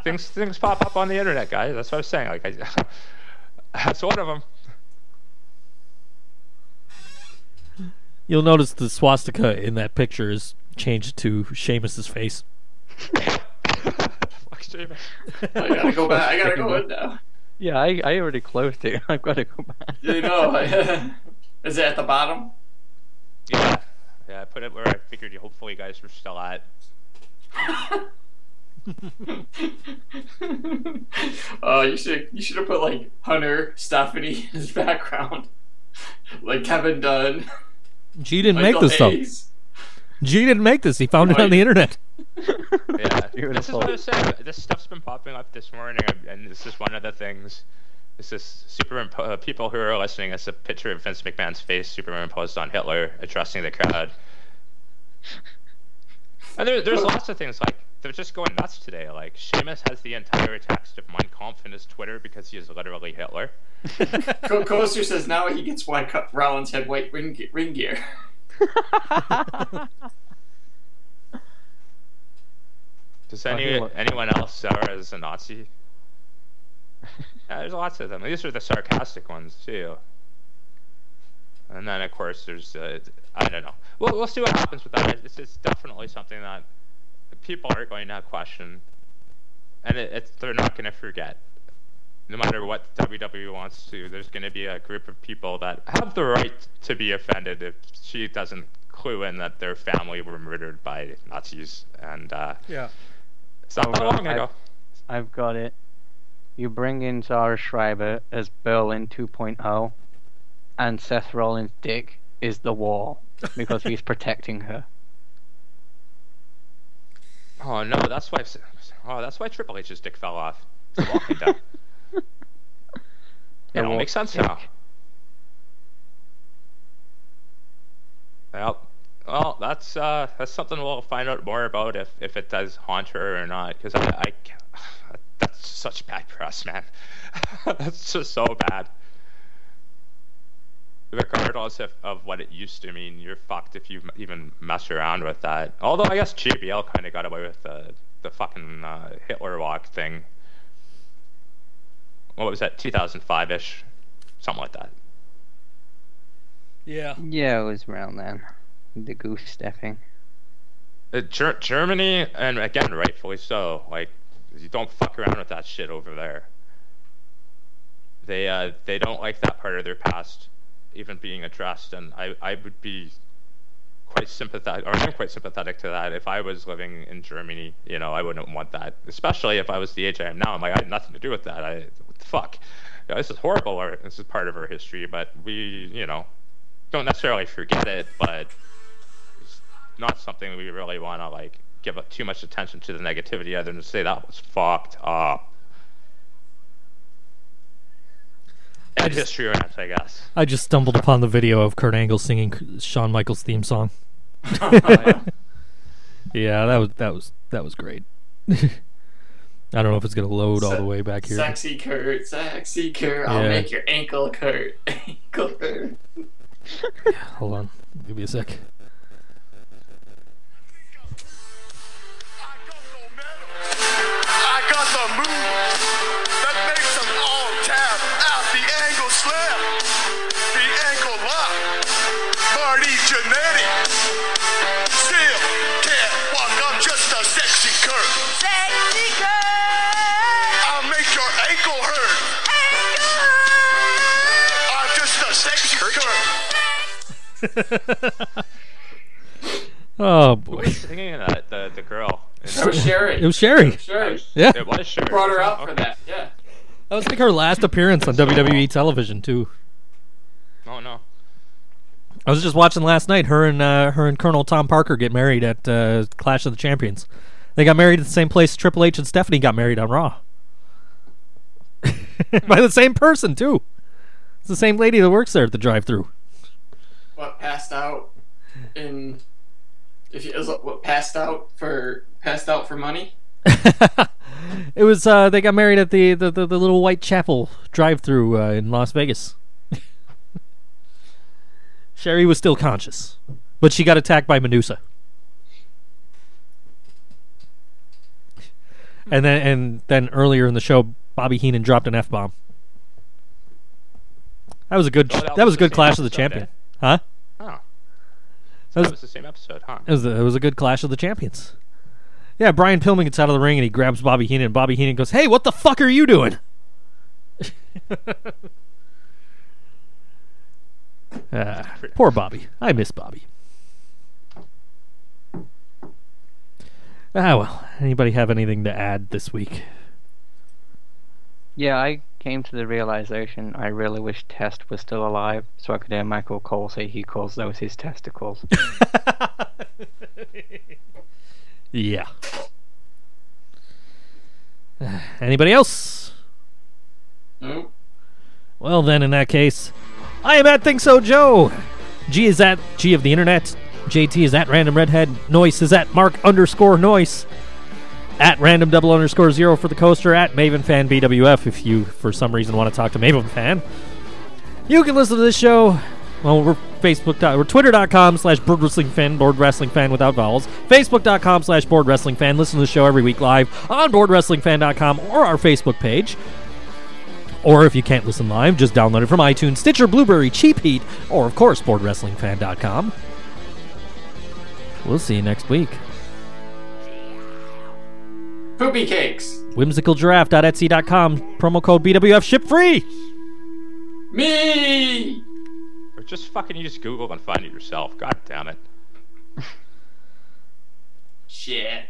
things things pop up on the internet, guys. That's what I was saying. Like I, that's one of them. You'll notice the swastika in that picture is changed to Sheamus's face. Fuck Sheamus. I gotta go back. I gotta go in now. Yeah, I, I already closed it. I've got to go back. You know, is it at the bottom? Yeah, yeah. I put it where I figured you. Hopefully, you guys were still at. Oh, you should you should have put like Hunter Stephanie in his background, like Kevin Dunn. G didn't Michael make this stuff. Hayes. G didn't make this. He found it on the internet. Yeah, this is what I was saying. This stuff's been popping up this morning, and this is one of the things. This is superimpo- uh, people who are listening. It's a picture of Vince McMahon's face superimposed on Hitler addressing the crowd. And there, there's lots of things like they're just going nuts today. Like Sheamus has the entire text of Mein Kampf in his Twitter because he is literally Hitler. Co- Coaster says now he gets why Co- Rollins had white ring, ring gear. Does any anyone else sour as a Nazi? Yeah, there's lots of them. These are the sarcastic ones too. And then of course there's uh, I don't know. We'll we'll see what happens with that. It's, it's definitely something that people are going to question, and it, it's they're not going to forget. No matter what WWE wants to, there's going to be a group of people that have the right to be offended if she doesn't clue in that their family were murdered by Nazis, and uh, Yeah. it's not Oh, that well, long I- ago. I've got it. You bring in Sarah Schreiber as Berlin 2.0, and Seth Rollins' dick is the wall because he's protecting her. Oh no, that's why. Oh, that's why Triple H's dick fell off. It's walking down. The It all makes sense dick. now. Well, well, that's uh, that's something we'll find out more about if, if it does haunt her or not. Because I, I, that's such bad press, man. that's just so bad. Regardless of, of what it used to mean, you're fucked if you even mess around with that. Although I guess JBL kind of got away with the the fucking uh, Hitler walk thing. What was that? 2005 ish, something like that. Yeah. Yeah, it was around then. The goose stepping. Uh, Ger- Germany, and again, rightfully so. Like, you don't fuck around with that shit over there. They uh, they don't like that part of their past even being addressed, and I I would be quite sympathetic, or I'm quite sympathetic to that. If I was living in Germany, you know, I wouldn't want that, especially if I was the age I am now. I'm like, I had nothing to do with that. I what the fuck. You know, this is horrible. Or this is part of our history, but we, you know, don't necessarily forget it, but it's not something we really want to like give up too much attention to the negativity other than to say that was fucked up. And history rants, I guess. I just stumbled upon the video of Kurt Angle singing Shawn Michaels' theme song. Yeah, that was that was that was great. I don't know if it's gonna load all the way back here. Sexy Kurt, sexy Kurt. I'll make your ankle hurt. ankle hurt. Hold on, give me a sec. Marty Jannetty still can't walk. I'm just a sexy Kurt. Sexy Kurt. I'll make your ankle hurt. Ankle. I'm just a sexy cut. Oh boy! Who was singing that? The the girl. That was Sherri. it was Sherri. Sherri. Yeah, It was sure. Brought her out for that. Yeah. that was like her last appearance on WWE television too. Oh no. I was just watching last night. Her and uh, her and Colonel Tom Parker get married at uh, Clash of the Champions. They got married at the same place Triple H and Stephanie got married on Raw. By the same person too. It's the same lady that works there at the drive-through. What passed out in? If you, is it what passed out for passed out for money? it was uh, they got married at the the, the, the little white chapel drive-through uh, in Las Vegas. Sherri was still conscious, but she got attacked by Medusa. And then and then earlier in the show, Bobby Heenan dropped an f bomb. That was a good. Oh, that that was was a good Clash of the Champion, eh? huh? Oh. That That was, was the same episode, huh? it was a, it was a good Clash of the Champions. Yeah, Brian Pillman gets out of the ring and he grabs Bobby Heenan. And Bobby Heenan goes, "Hey, what the fuck are you doing?" Ah, poor Bobby. I miss Bobby. Ah well. Anybody have anything to add this week? Yeah, I came to the realization I really wish Test was still alive so I could hear Michael Cole say he calls those his testicles. Yeah. Anybody else? Nope. Well, then, in that case, I am at Think So Joe. G is at G of the Internet. JT is at Random Redhead. Noise is at Mark underscore Noise. At Random Double underscore Zero for the coaster. At Maven Fan BWF if you, for some reason, want to talk to Maven Fan. You can listen to this show. Well, we're Facebook. We're Twitter.com slash Board Wrestling Fan, Board Wrestling Fan without vowels. Facebook.com slash Board Wrestling Fan. Listen to the show every week live on BoardWrestlingFan.com or our Facebook page. Or if you can't listen live, just download it from iTunes, Stitcher, Blubrry, Cheap Heat, or of course, BoardWrestlingFan.com. We'll see you next week. Poopy cakes. WhimsicalGiraffe.etsy.com. Promo code BWF ship free. Me. Or just fucking you just Google and find it yourself. God damn it. Shit.